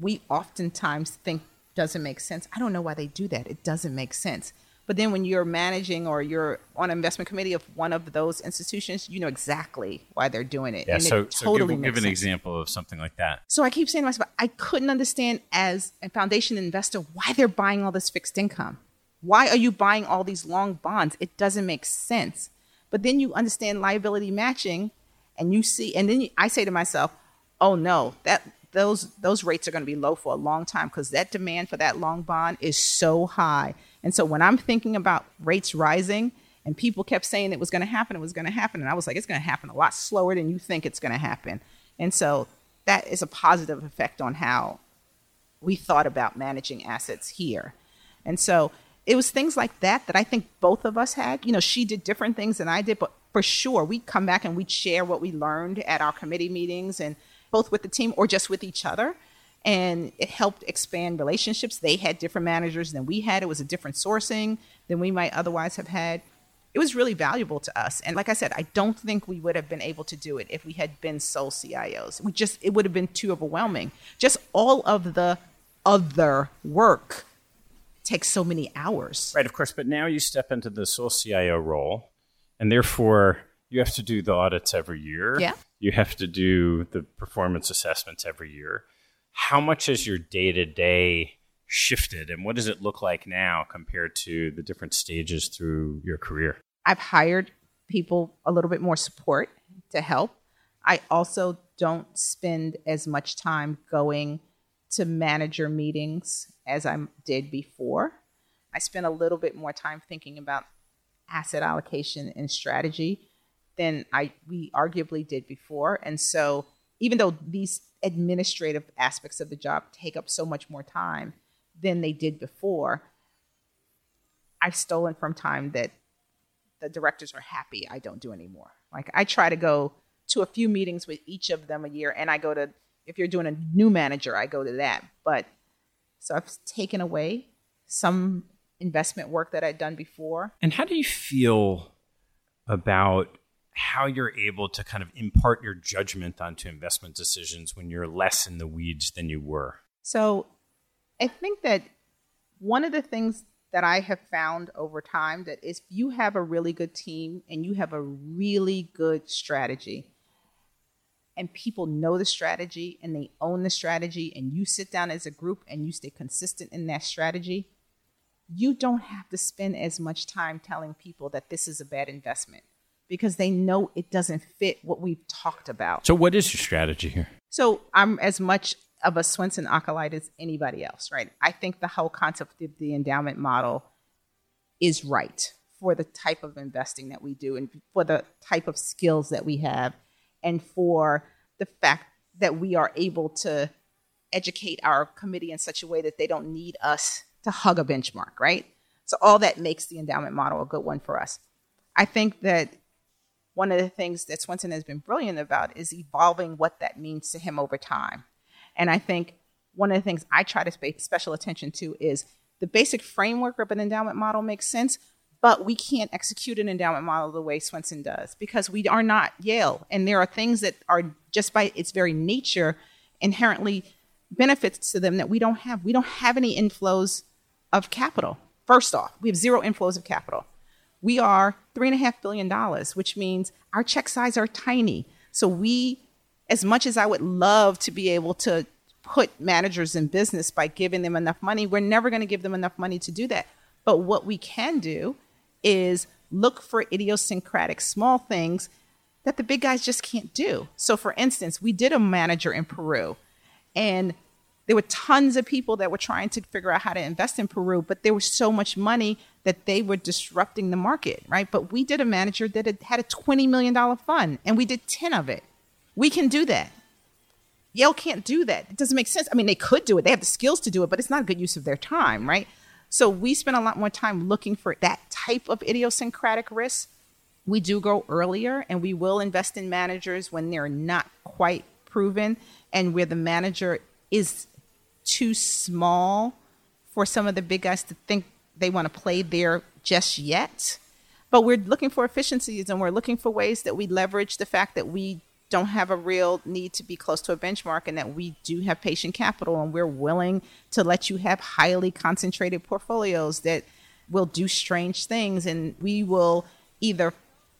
we oftentimes think doesn't make sense. I don't know why they do that. It doesn't make sense. But then when you're managing or you're on an investment committee of one of those institutions, you know exactly why they're doing it. Yeah, and so, it so totally give, makes give an sense. example of something like that. So I keep saying to myself, I couldn't understand as a foundation investor why they're buying all this fixed income. Why are you buying all these long bonds? It doesn't make sense. But then you understand liability matching, and you see, and then you, I say to myself, oh no, that those those rates are going to be low for a long time because that demand for that long bond is so high. And so when I'm thinking about rates rising, and people kept saying it was going to happen, it was going to happen, and I was like, it's going to happen a lot slower than you think it's going to happen. And so that is a positive effect on how we thought about managing assets here. And so it was things like that that I think both of us had. You know, she did different things than I did, but for sure, we come back and we'd share what we learned at our committee meetings and both with the team or just with each other. And it helped expand relationships. They had different managers than we had. It was a different sourcing than we might otherwise have had. It was really valuable to us. And like I said, I don't think we would have been able to do it if we had been sole CIOs. We just, it would have been too overwhelming. Just all of the other work takes so many hours. Right, of course. But now you step into the sole CIO role, and therefore you have to do the audits every year. Yeah. You have to do the performance assessments every year. How much has your day to day shifted, and what does it look like now compared to the different stages through your career? I've hired people a little bit more support to help. I also don't spend as much time going to manager meetings as I did before. I spend a little bit more time thinking about asset allocation and strategy than I we arguably did before. And so even though these administrative aspects of the job take up so much more time than they did before, I've stolen from time that the directors are happy I don't do anymore. Like I try to go to a few meetings with each of them a year and I go to if you're doing a new manager, I go to that. But so I've taken away some investment work that I'd done before. And how do you feel about how you're able to kind of impart your judgment onto investment decisions when you're less in the weeds than you were? So I think that one of the things that I have found over time that if you have a really good team and you have a really good strategy and people know the strategy and they own the strategy and you sit down as a group and you stay consistent in that strategy, you don't have to spend as much time telling people that this is a bad investment because they know it doesn't fit what we've talked about. So, what is your strategy here? So I'm as much of a Swensen acolyte as anybody else, right? I think the whole concept of the endowment model is right for the type of investing that we do and for the type of skills that we have and for the fact that we are able to educate our committee in such a way that they don't need us to hug a benchmark, right? So all that makes the endowment model a good one for us. I think that one of the things that Swensen has been brilliant about is evolving what that means to him over time. And I think one of the things I try to pay special attention to is the basic framework of an endowment model makes sense, but we can't execute an endowment model the way Swensen does because we are not Yale. And there are things that are just by its very nature inherently benefits to them that we don't have. We don't have any inflows of capital. First off, we have zero inflows of capital. We are $3.5 billion, which means our check size are tiny. So we, as much as I would love to be able to put managers in business by giving them enough money, we're never going to give them enough money to do that. But what we can do is look for idiosyncratic small things that the big guys just can't do. So, for instance, we did a manager in Peru, and there were tons of people that were trying to figure out how to invest in Peru, but there was so much money that they were disrupting the market, right? But we did a manager that had, a $20 million fund, and we did 10 of it. We can do that. Yale can't do that. It doesn't make sense. I mean, they could do it, they have the skills to do it, but it's not a good use of their time, right? So we spend a lot more time looking for that type of idiosyncratic risk. We do go earlier and we will invest in managers when they're not quite proven and where the manager is too small for some of the big guys to think they want to play there just yet. But we're looking for efficiencies and we're looking for ways that we leverage the fact that we don't have a real need to be close to a benchmark and that we do have patient capital and we're willing to let you have highly concentrated portfolios that will do strange things and we will either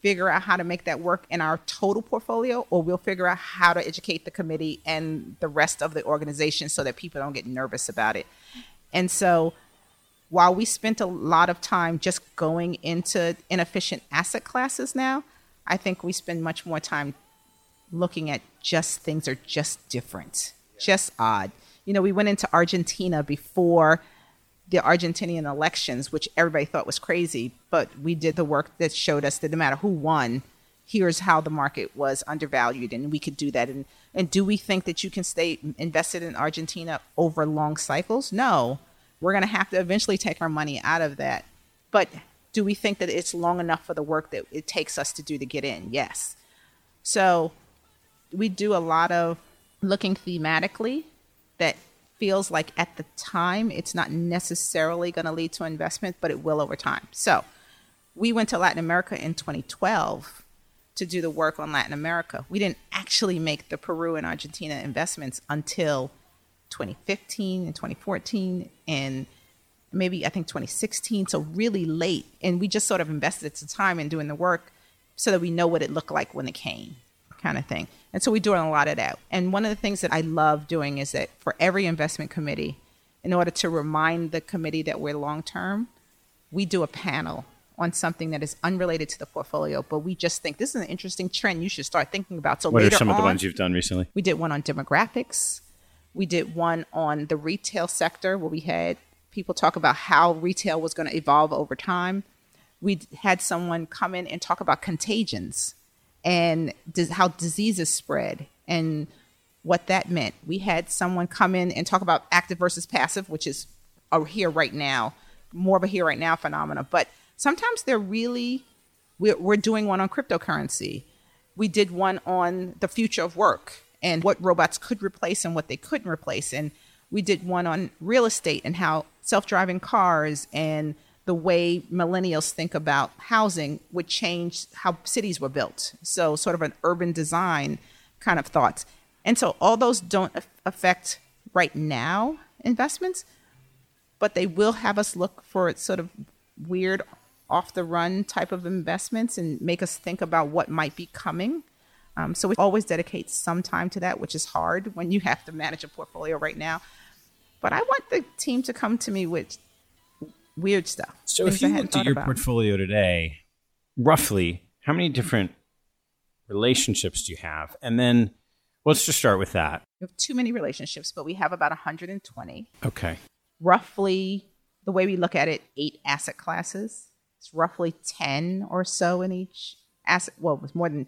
figure out how to make that work in our total portfolio or we'll figure out how to educate the committee and the rest of the organization so that people don't get nervous about it. And so while we spent a lot of time just going into inefficient asset classes now, I think we spend much more time looking at just things are just different, just odd. You know, we went into Argentina before the Argentinian elections, which everybody thought was crazy, but we did the work that showed us that no matter who won, here's how the market was undervalued, and we could do that. And and do we think that you can stay invested in Argentina over long cycles? No, we're going to have to eventually take our money out of that. But do we think that it's long enough for the work that it takes us to do to get in? Yes. So we do a lot of looking thematically that feels like at the time it's not necessarily going to lead to investment, but it will over time. So we went to Latin America in 2012 to do the work on Latin America. We didn't actually make the Peru and Argentina investments until 2015 and 2014 and maybe I think 2016. So really late. And we just sort of invested some time in doing the work so that we know what it looked like when it came kind of thing. And so we're doing a lot of that. And one of the things that I love doing is that for every investment committee, in order to remind the committee that we're long term, we do a panel on something that is unrelated to the portfolio, but we just think this is an interesting trend you should start thinking about. So what are some on, of the ones you've done recently? We did one on demographics. We did one on the retail sector where we had people talk about how retail was going to evolve over time. We had someone come in and talk about contagions and how diseases spread and what that meant. We had someone come in and talk about active versus passive, which is a here right now, more of a here right now phenomena. But sometimes they're really, we're, we're doing one on cryptocurrency. We did one on the future of work and what robots could replace and what they couldn't replace. And we did one on real estate and how self driving cars and the way millennials think about housing would change how cities were built. So, sort of an urban design kind of thoughts. And so, all those don't affect right now investments, but they will have us look for sort of weird, off the run type of investments and make us think about what might be coming. Um, so, we always dedicate some time to that, which is hard when you have to manage a portfolio right now. But I want the team to come to me with weird stuff. So if you looked at your about. portfolio today, roughly how many different relationships do you have? And then let's just start with that. We have too many relationships, but we have about 120. Okay. Roughly, the way we look at it, eight asset classes. It's roughly 10 or so in each asset. Well, it was more than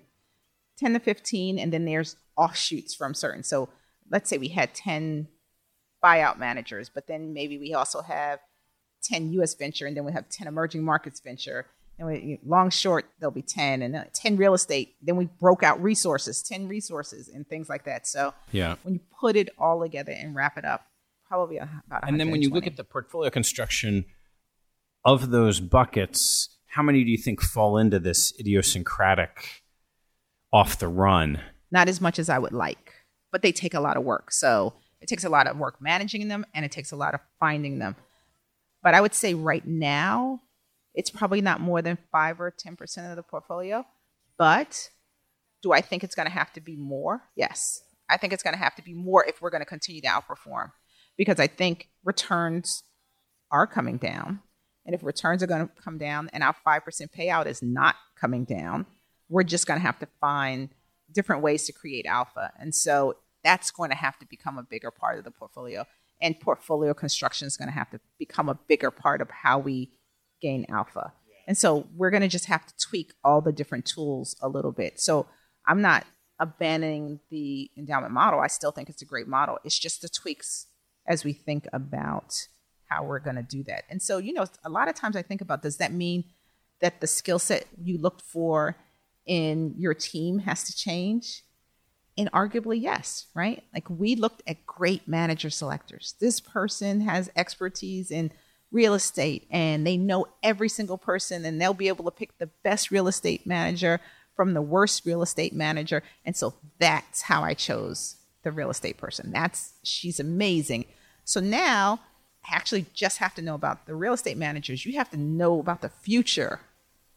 10 to 15. And then there's offshoots from certain. So let's say we had 10 buyout managers, but then maybe we also have 10 US venture, and then we have 10 emerging markets venture. And we, long, short, there'll be 10, and uh, 10 real estate. Then we broke out resources, 10 resources, and things like that. So yeah. when you put it all together and wrap it up, probably about And then when you look at the portfolio construction of those buckets, how many do you think fall into this idiosyncratic off the run? Not as much as I would like, but they take a lot of work. So it takes a lot of work managing them and it takes a lot of finding them. But I would say right now, it's probably not more than five or 10% of the portfolio. But do I think it's going to have to be more? Yes. I think it's going to have to be more if we're going to continue to outperform because I think returns are coming down. And if returns are going to come down and our 5% payout is not coming down, we're just going to have to find different ways to create alpha. And so that's going to have to become a bigger part of the portfolio. And portfolio construction is going to have to become a bigger part of how we gain alpha. And so we're going to just have to tweak all the different tools a little bit. So I'm not abandoning the endowment model. I still think it's a great model. It's just the tweaks as we think about how we're going to do that. And so, you know, a lot of times I think about does that mean that the skill set you looked for in your team has to change? And arguably, yes, right? Like we looked at great manager selectors. This person has expertise in real estate and they know every single person and they'll be able to pick the best real estate manager from the worst real estate manager. And so that's how I chose the real estate person. That's she's amazing. So now I actually just have to know about the real estate managers. You have to know about the future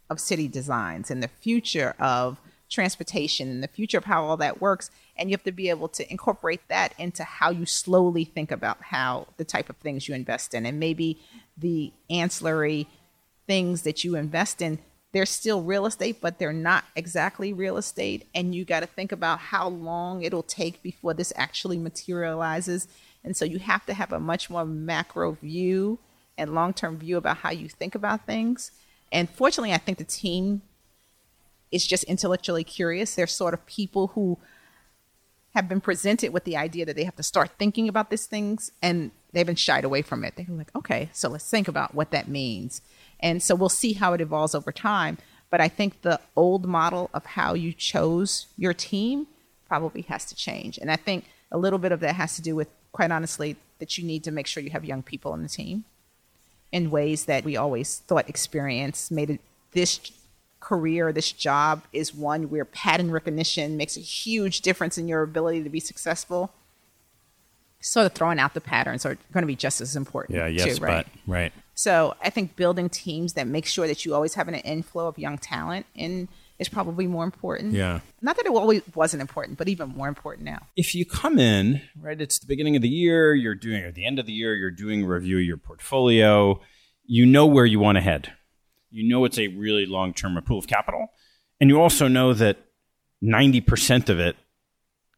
of city designs and the future of transportation and the future of how all that works. And you have to be able to incorporate that into how you slowly think about how the type of things you invest in. And maybe the ancillary things that you invest in, they're still real estate, but they're not exactly real estate. And you got to think about how long it'll take before this actually materializes. And so you have to have a much more macro view and long term view about how you think about things. And fortunately, I think the team is just intellectually curious. They're sort of people who have been presented with the idea that they have to start thinking about these things and they've been shied away from it. They're like, okay, so let's think about what that means. And so we'll see how it evolves over time. But I think the old model of how you chose your team probably has to change. And I think a little bit of that has to do with, quite honestly, that you need to make sure you have young people on the team in ways that we always thought experience made it this career, this job is one where pattern recognition makes a huge difference in your ability to be successful. Sort of throwing out the patterns are going to be just as important. Yeah, yes, too, right? but right. So I think building teams that make sure that you always have an inflow of young talent in is probably more important. Yeah. Not that it always wasn't important, but even more important now. If you come in, right, it's the beginning of the year, you're doing at the end of the year, you're doing a review of your portfolio, you know where you want to head you know it's a really long term pool of capital. And you also know that 90% of it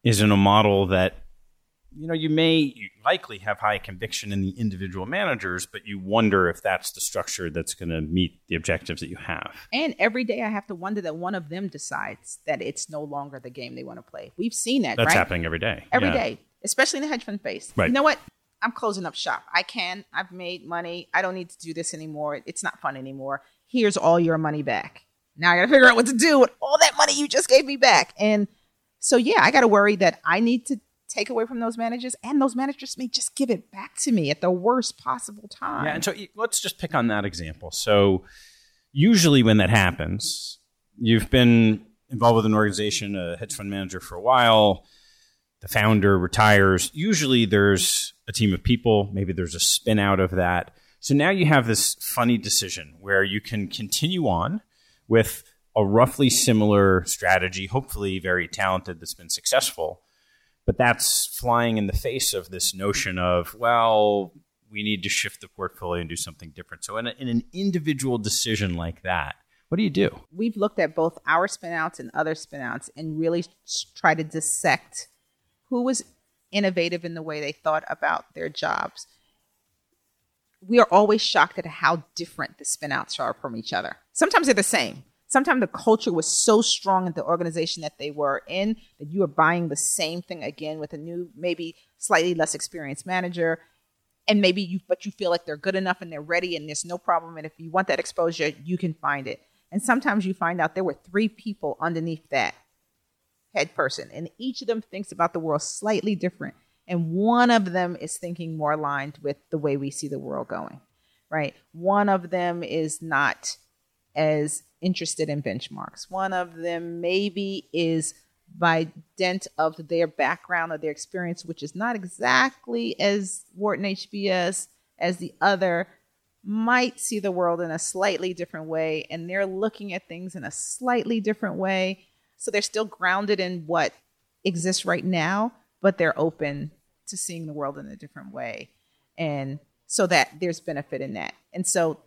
is in a model that, you know, you may you likely have high conviction in the individual managers, but you wonder if that's the structure that's going to meet the objectives that you have. And every day I have to wonder that one of them decides that it's no longer the game they want to play. We've seen that, That's right? happening every day. Every Yeah. day, especially in the hedge fund space. Right. You know what? I'm closing up shop. I can. I've made money. I don't need to do this anymore. It's not fun anymore. Here's all your money back. Now I got to figure out what to do with all that money you just gave me back. And so, yeah, I got to worry that I need to take away from those managers, and those managers may just give it back to me at the worst possible time. Yeah, and so let's just pick on that example. So, usually when that happens, you've been involved with an organization, a hedge fund manager for a while, the founder retires. Usually there's a team of people, maybe there's a spin out of that. So now you have this funny decision where you can continue on with a roughly similar strategy, hopefully very talented, that's been successful. But that's flying in the face of this notion of, well, we need to shift the portfolio and do something different. So, in, a, in an individual decision like that, what do you do? we've looked at both our spinouts and other spinouts and really try to dissect who was innovative in the way they thought about their jobs. We are always shocked at how different the spinouts are from each other. Sometimes they're the same. Sometimes the culture was so strong in the organization that they were in that you are buying the same thing again with a new, maybe slightly less experienced manager. and maybe you but you feel like they're good enough and they're ready and there's no problem. And if you want that exposure you can find it. And sometimes you find out there were three people underneath that head person. And each of them thinks about the world slightly different. And one of them is thinking more aligned with the way we see the world going right? One of them is not as interested in benchmarks one of them maybe is by dint of their background or their experience, which is not exactly as Wharton HBS as the other, might see the world in a slightly different way. And they're looking at things in a slightly different way. So they're still grounded in what exists right now, but they're open to seeing the world in a different way. And so that there's benefit in that. And so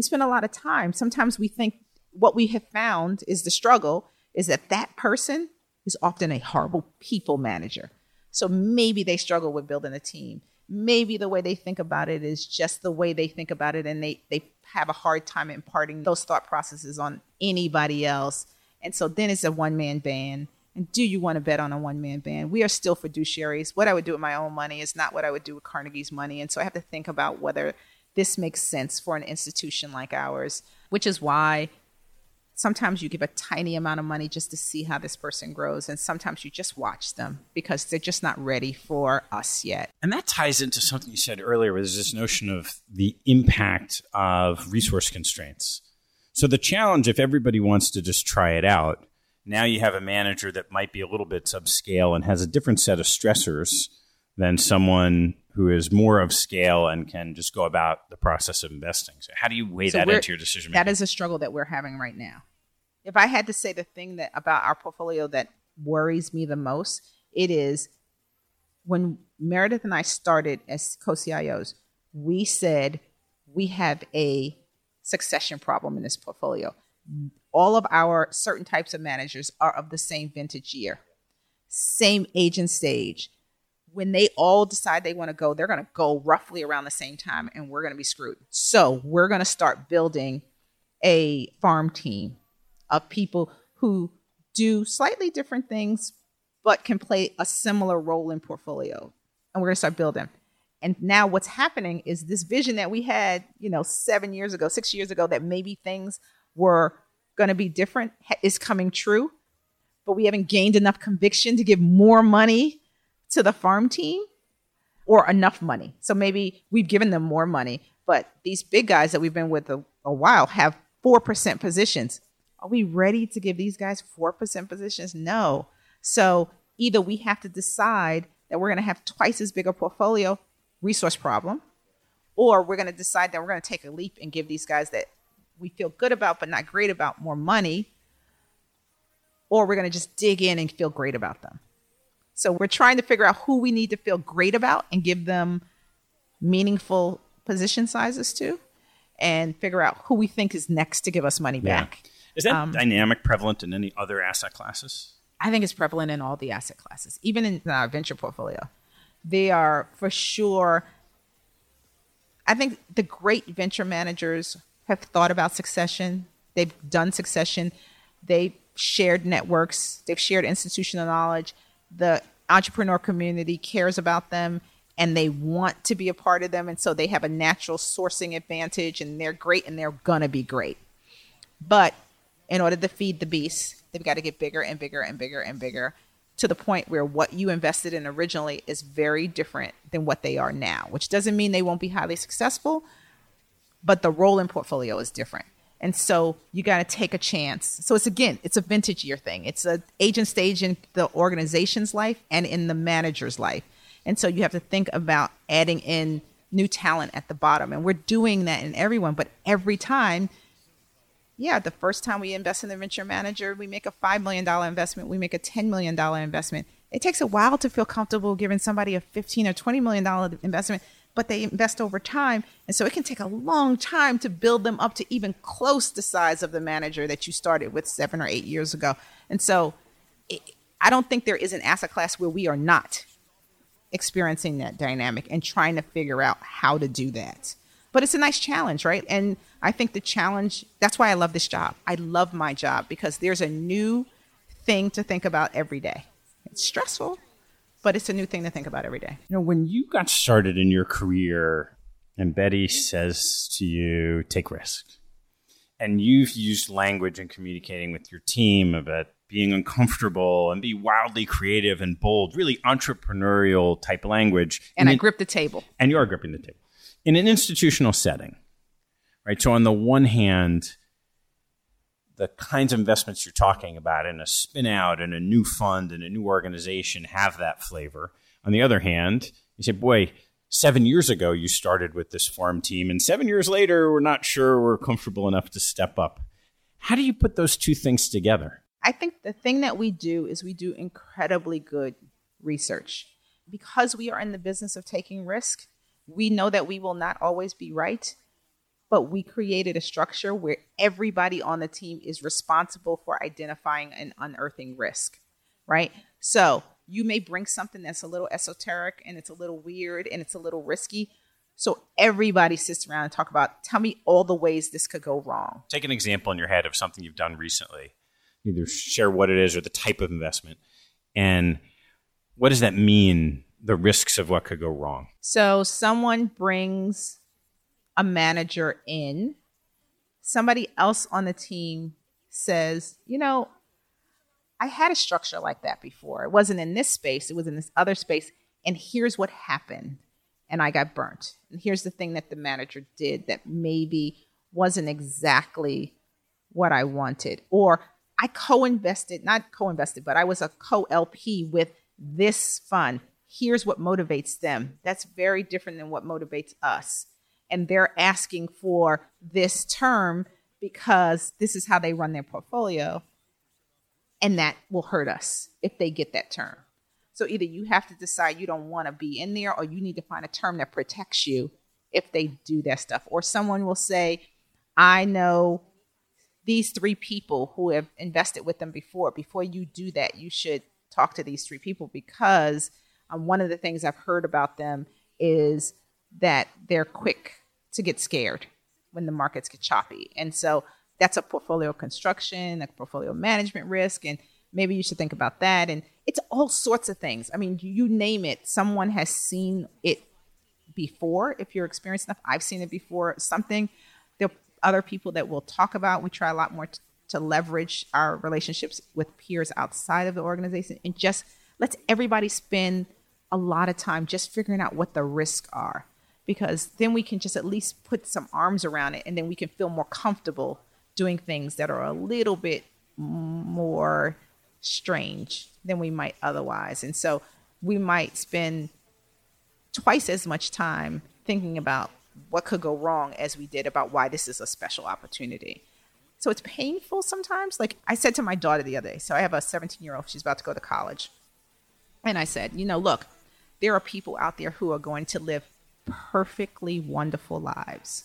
we spend a lot of time. Sometimes we think what we have found is the struggle is that that person is often a horrible people manager. So maybe they struggle with building a team. Maybe the way they think about it is just the way they think about it, and they, they have a hard time imparting those thought processes on anybody else. And so then it's a one man band. And do you want to bet on a one man band? We are still fiduciaries. What I would do with my own money is not what I would do with Carnegie's money. And so I have to think about whether this makes sense for an institution like ours, which is why sometimes you give a tiny amount of money just to see how this person grows and sometimes you just watch them because they're just not ready for us yet. And that ties into something you said earlier there's this notion of the impact of resource constraints. So the challenge if everybody wants to just try it out now you have a manager that might be a little bit subscale and has a different set of stressors than someone who is more of scale and can just go about the process of investing. So how do you weigh so that into your decision making? That is a struggle that we're having right now if I had to say the thing that about our portfolio that worries me the most, it is when Meredith and I started as co-CIOs, we said we have a succession problem in this portfolio. All of our certain types of managers are of the same vintage year, same age and stage. When they all decide they want to go, they're going to go roughly around the same time, and we're going to be screwed. So we're going to start building a farm team of people who do slightly different things but can play a similar role in portfolio. And we're going to start building. And now what's happening is this vision that we had, you know, 7 years ago, 6 years ago that maybe things were going to be different is coming true. But we haven't gained enough conviction to give more money to the farm team or enough money. So maybe we've given them more money, but these big guys that we've been with a, a while have 4% positions are we ready to give these guys 4% positions? No. So either we have to decide that we're going to have twice as big a portfolio, resource problem, or we're going to decide that we're going to take a leap and give these guys that we feel good about but not great about more money, or we're going to just dig in and feel great about them. So we're trying to figure out who we need to feel great about and give them meaningful position sizes to and figure out who we think is next to give us money yeah. back. Is that um, dynamic prevalent in any other asset classes? I think it's prevalent in all the asset classes, even in our venture portfolio. They are for sure. I think the great venture managers have thought about succession. They've done succession. They've shared networks. They've shared institutional knowledge. The entrepreneur community cares about them and they want to be a part of them. And so they have a natural sourcing advantage and they're great and they're going to be great. But in order to feed the beast, they've got to get bigger and bigger and bigger and bigger to the point where what you invested in originally is very different than what they are now, which doesn't mean they won't be highly successful, but the role in portfolio is different. And so you got to take a chance. So it's again, it's a vintage year thing. It's a agent stage in the organization's life and in the manager's life. And so you have to think about adding in new talent at the bottom. And we're doing that in everyone, but every time yeah, the first time we invest in the venture manager, we make a $5 million investment, we make a $10 million investment. It takes a while to feel comfortable giving somebody a 15 or $20 million investment, but they invest over time. And so it can take a long time to build them up to even close the size of the manager that you started with seven or eight years ago. And so it, I don't think there is an asset class where we are not experiencing that dynamic and trying to figure out how to do that. But it's a nice challenge, right? And I think the challenge, that's why I love this job. I love my job because there's a new thing to think about every day. It's stressful, but it's a new thing to think about every day. You know, when you got started in your career and Betty says to you, take risks, and you've used language in communicating with your team about being uncomfortable and be wildly creative and bold, really entrepreneurial type language. And, and I grip the table. And you are gripping the table. In an institutional setting, right? So, on the one hand, the kinds of investments you're talking about in a spin out and a new fund and a new organization have that flavor. On the other hand, you say, boy, seven years ago you started with this farm team, and seven years later, we're not sure we're comfortable enough to step up. How do you put those two things together? I think the thing that we do is we do incredibly good research. Because we are in the business of taking risk, we know that we will not always be right, but we created a structure where everybody on the team is responsible for identifying and unearthing risk, right? So you may bring something that's a little esoteric and it's a little weird and it's a little risky. So everybody sits around and talk about, tell me all the ways this could go wrong. Take an example in your head of something you've done recently either share what it is or the type of investment. And what does that mean, the risks of what could go wrong? So someone brings a manager in, somebody else on the team says, you know, I had a structure like that before. It wasn't in this space, it was in this other space. And here's what happened. And I got burnt. And here's the thing that the manager did that maybe wasn't exactly what I wanted. Or I co-invested, not co-invested, but I was a co-LP with this fund. Here's what motivates them. That's very different than what motivates us. And they're asking for this term because this is how they run their portfolio. And that will hurt us if they get that term. So either you have to decide you don't want to be in there or you need to find a term that protects you if they do that stuff. Or someone will say, I know these three people who have invested with them before. Before you do that, you should talk to these three people because um, one of the things I've heard about them is that they're quick to get scared when the markets get choppy. And so that's a portfolio construction, a portfolio management risk, and maybe you should think about that. And it's all sorts of things. I mean, you name it, someone has seen it before. If you're experienced enough, I've seen it before. Something There are other people that we'll talk about. We try a lot more t- to leverage our relationships with peers outside of the organization and just let's everybody spend a lot of time just figuring out what the risks are because then we can just at least put some arms around it and then we can feel more comfortable doing things that are a little bit more strange than we might otherwise. And so we might spend twice as much time thinking about what could go wrong as we did about why this is a special opportunity. So it's painful sometimes. Like I said to my daughter the other day, so I have a 17 year old, she's about to go to college. And I said, you know, look, there are people out there who are going to live perfectly wonderful lives.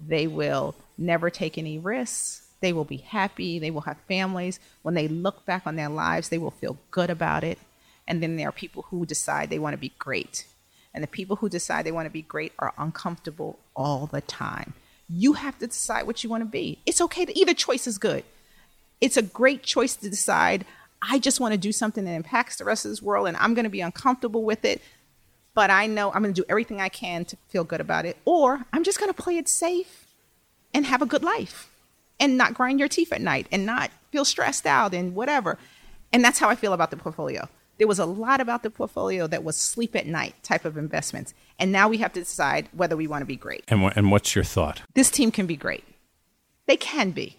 They will never take any risks. They will be happy. They will have families. When they look back on their lives, they will feel good about it. And then there are people who decide they want to be great and the people who decide they want to be great are uncomfortable all the time. You have to decide what you want to be. It's okay to either choice is good. It's a great choice to decide I just want to do something that impacts the rest of this world and I'm going to be uncomfortable with it, but I know I'm going to do everything I can to feel good about it. Or I'm just going to play it safe and have a good life and not grind your teeth at night and not feel stressed out and whatever. And that's how I feel about the portfolio there was a lot about the portfolio that was sleep at night type of investments. And now we have to decide whether we want to be great. And, and what's your thought? This team can be great. They can be.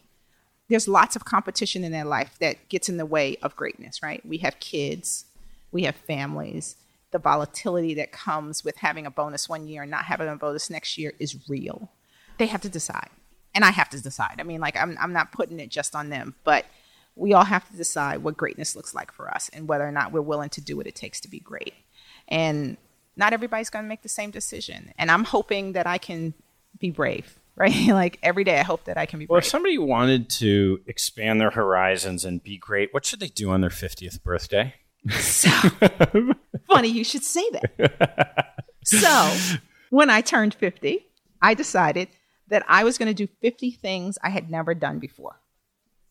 There's lots of competition in their life that gets in the way of greatness, right? We have kids, we have families. The volatility that comes with having a bonus one year and not having a bonus next year is real. They have to decide. And I have to decide. I mean, like, I'm, I'm not putting it just on them, but we all have to decide what greatness looks like for us and whether or not we're willing to do what it takes to be great. And not everybody's going to make the same decision. And I'm hoping that I can be brave, right? like every day, I hope that I can be brave. Well, if somebody wanted to expand their horizons and be great, what should they do on their 50th birthday? So funny you should say that. so when I turned 50, I decided that I was going to do 50 things I had never done before.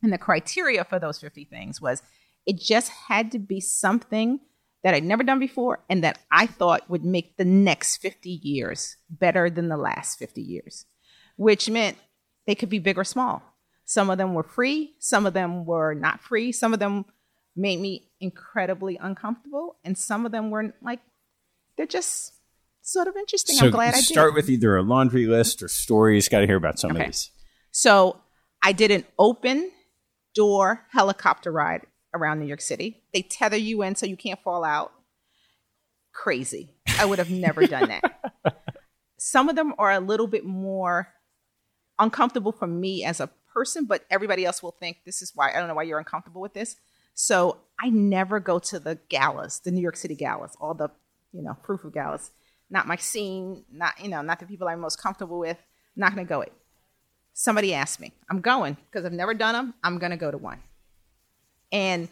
And the criteria for those 50 things was it just had to be something that I'd never done before and that I thought would make the next 50 years better than the last 50 years, which meant they could be big or small. Some of them were free, some of them were not free, some of them made me incredibly uncomfortable, and some of them were like, they're just sort of interesting. So I'm glad I did. start with either a laundry list or stories. Got to hear about some Okay. of these. So I did an open door helicopter ride around New York City. They tether you in so you can't fall out. Crazy. I would have never done that. Some of them are a little bit more uncomfortable for me as a person, but everybody else will think this is why I don't know why you're uncomfortable with this. So I never go to the galas, the New York City galas, all the, you know, proof of galas. Not my scene, not, you know, not the people I'm most comfortable with. Not gonna go it somebody asked me. I'm going because I've never done them. I'm going to go to one. And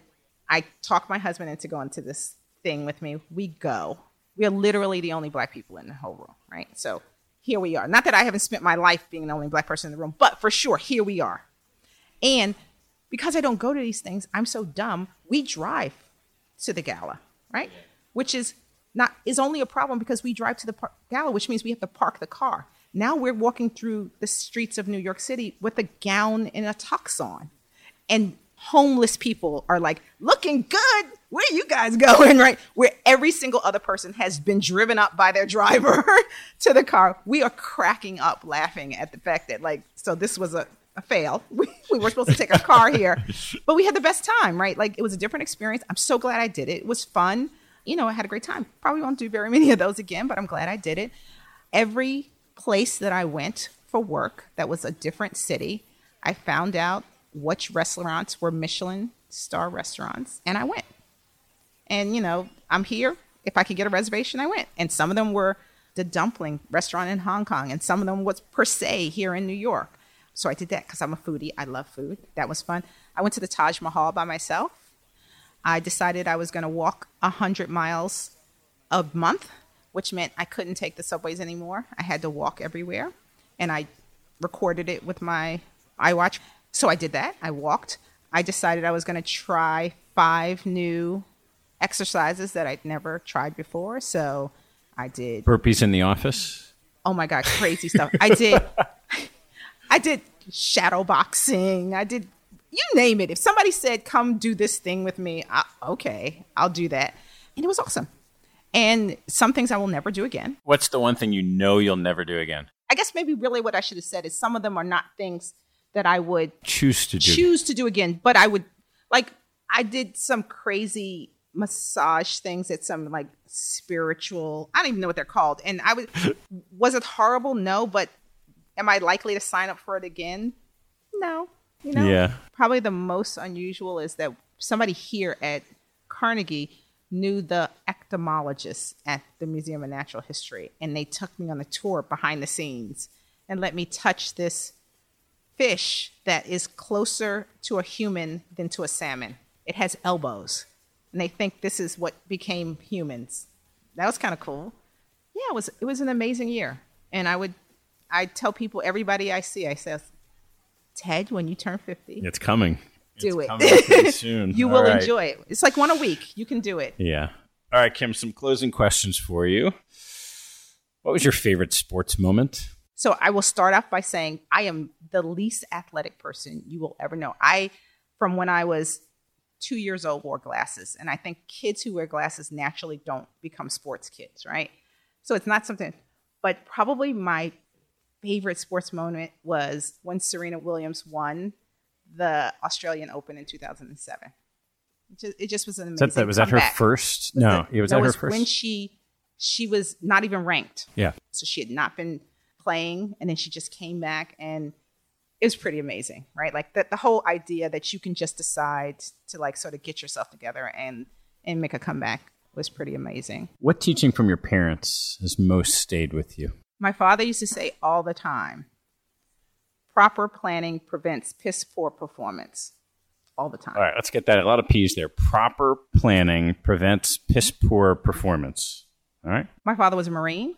I talked my husband into going to this thing with me. We go. We are literally the only black people in the whole room, right? So here we are. Not that I haven't spent my life being the only black person in the room, but for sure, here we are. And because I don't go to these things, I'm so dumb. We drive to the gala, right? Which is not is only a problem because we drive to the par- gala, which means we have to park the car. Now we're walking through the streets of New York City with a gown and a tux on, and homeless people are like looking good. Where are you guys going? Right? Where every single other person has been driven up by their driver to the car. We are cracking up laughing at the fact that like so this was a a fail. We, we were supposed to take a car here, but we had the best time, right? Like it was a different experience. I'm so glad I did it. It was fun. You know, I had a great time. Probably won't do very many of those again, but I'm glad I did it. Every place that I went for work that was a different city, I found out which restaurants were Michelin star restaurants, and I went. And, you know, I'm here. If I could get a reservation, I went. And some of them were the dumpling restaurant in Hong Kong, and some of them was per se here in New York. So I did that because I'm a foodie. I love food. That was fun. I went to the Taj Mahal by myself. I decided I was going to walk 100 miles a month, which meant I couldn't take the subways anymore. I had to walk everywhere. And I recorded it with my iWatch. So I did that. I walked. I decided I was going to try five new exercises that I'd never tried before. So I did Burpees in the office. oh my god, crazy stuff. I did I did shadow boxing. I did you name it. If somebody said come do this thing with me, I, okay, I'll do that. And it was awesome. And some things I will never do again. What's the one thing you know you'll never do again? I guess maybe really what I should have said is some of them are not things that I would Choose to do. choose to do again, but I would like I did some crazy massage things at some like spiritual I don't even know what they're called. And I was was it horrible? No, but am I likely to sign up for it again? No. You know? Yeah. Probably the most unusual is that somebody here at Carnegie knew the ectomologist at the Museum of Natural History and they took me on a tour behind the scenes and let me touch this fish that is closer to a human than to a salmon. It has elbows, and they think this is what became humans. That was kind of cool. Yeah, it was. It was an amazing year, and I would, I tell people, everybody I see, I says, Ted, when you turn fifty, It's coming. do It's it. coming soon. you All will right. enjoy it. It's like one a week. You can do it. Yeah. All right, Kim, some closing questions for you. What was your favorite sports moment? So I will start off by saying I am the least athletic person you will ever know. I, from when I was two years old, wore glasses. And I think kids who wear glasses naturally don't become sports kids, right? So it's not something, but probably my favorite sports moment was when Serena Williams won the Australian Open in 2007. It just, it just was an amazing that, that was that her first? No, the- it was that that her was first. when she she was not even ranked. yeah. So she had not been playing, and then she just came back, and it was pretty amazing, right? Like the the whole idea that you can just decide to like sort of get yourself together and and make a comeback was pretty amazing. What teaching from your parents has most stayed with you? My father used to say all the time, proper planning prevents piss poor performance. All the time. All right, let's get that. A lot of P's there. Proper planning prevents piss poor performance. All right. My father was a Marine.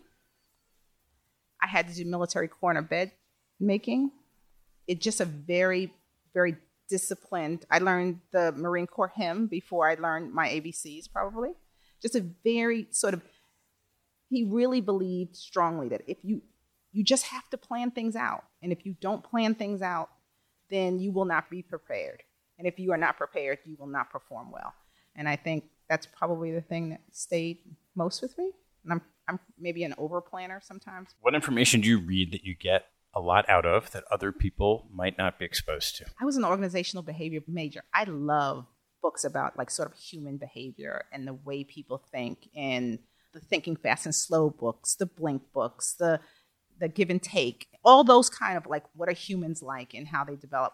I had to do military corner bed making. It's just a very, very disciplined. I learned the Marine Corps hymn before I learned my ABCs, probably. Just a very sort of he really believed strongly that if you you just have to plan things out. And if you don't plan things out, then you will not be prepared. And if you are not prepared, you will not perform well. And I think that's probably the thing that stayed most with me. And I'm I'm maybe an over planner sometimes. What information do you read that you get a lot out of that other people might not be exposed to? I was an organizational behavior major. I love books about like sort of human behavior and the way people think and the thinking fast and slow books, the blink books, the the give and take, all those kind of like what are humans like and how they develop.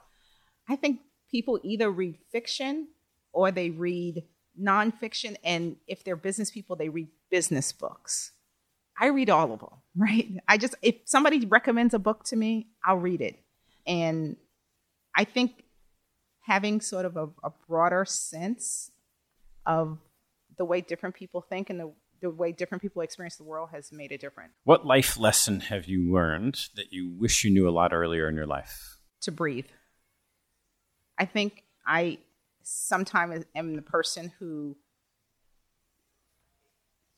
I think people either read fiction or they read nonfiction, and if they're business people, they read business books. I read all of them, right? I just, if somebody recommends a book to me, I'll read it. And I think having sort of a, a broader sense of the way different people think and the, the way different people experience the world has made it different. What life lesson have you learned that you wish you knew a lot earlier in your life? To breathe. I think I sometimes am the person who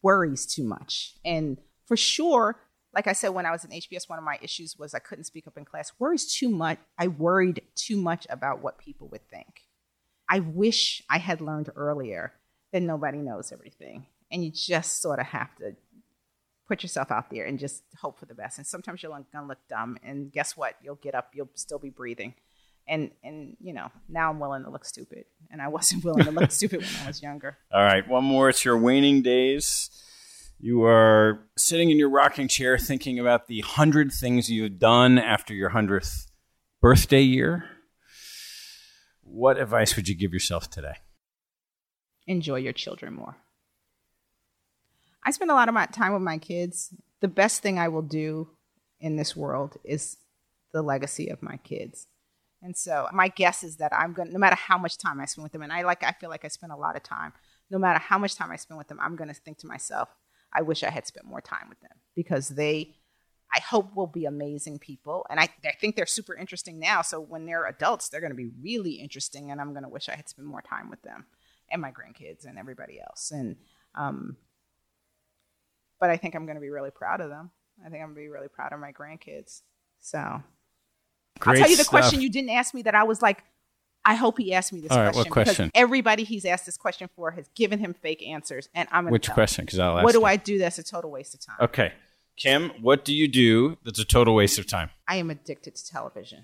worries too much. And for sure, like I said, when I was in HBS, one of my issues was I couldn't speak up in class. Worries too much. I worried too much about what people would think. I wish I had learned earlier that nobody knows everything. And you just sort of have to put yourself out there and just hope for the best. And sometimes you're gonna look dumb. And guess what? You'll get up, you'll still be breathing and and you know now i'm willing to look stupid and i wasn't willing to look stupid when i was younger all right one more it's your waning days you are sitting in your rocking chair thinking about the hundred things you've done after your hundredth birthday year what advice would you give yourself today enjoy your children more i spend a lot of my time with my kids the best thing i will do in this world is the legacy of my kids and so my guess is that I'm going to, no matter how much time I spend with them, and I like, I feel like I spend a lot of time, no matter how much time I spend with them, I'm going to think to myself, I wish I had spent more time with them because they, I hope will be amazing people. And I, I think they're super interesting now. So when they're adults, they're going to be really interesting. And I'm going to wish I had spent more time with them and my grandkids and everybody else. And, um, but I think I'm going to be really proud of them. I think I'm going to be really proud of my grandkids. So Great I'll tell you the stuff. question you didn't ask me that I was like, I hope he asked me this All right, question. What question? Everybody he's asked this question for has given him fake answers, and I'm going which question? Because I'll ask. What do you. I do that's a total waste of time? Okay, Kim, what do you do that's a total waste of time? I am addicted to television.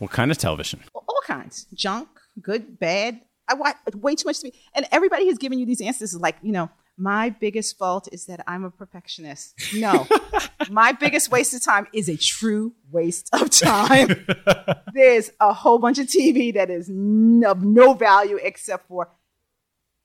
What kind of television? All kinds, junk, good, bad. I watch way too much TV, and everybody has given you these answers. Like you know, my biggest fault is that I'm a perfectionist. No, my biggest waste of time is a true waste of time. There's a whole bunch of TV that is no, of no value except for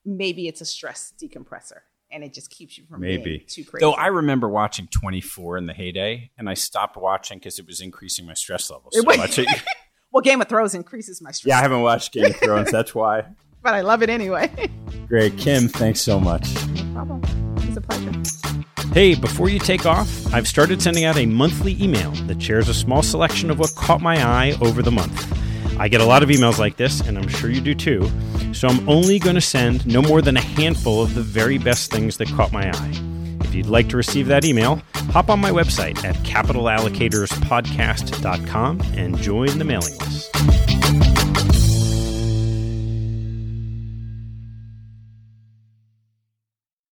maybe it's a stress decompressor and it just keeps you from maybe being too crazy. Though I remember watching 24 in the heyday, and I stopped watching because it was increasing my stress levels so much. well, Game of Thrones increases my stress. Yeah, I haven't watched Game of Thrones. That's why. but I love it anyway. Great, Kim. Thanks so much. Problem. It's a pleasure. Hey, before you take off, I've started sending out a monthly email that shares a small selection of what caught my eye over the month. I get a lot of emails like this, and I'm sure you do too, so I'm only going to send no more than a handful of the very best things that caught my eye. If you'd like to receive that email, hop on my website at capitalallocatorspodcast.com and join the mailing list.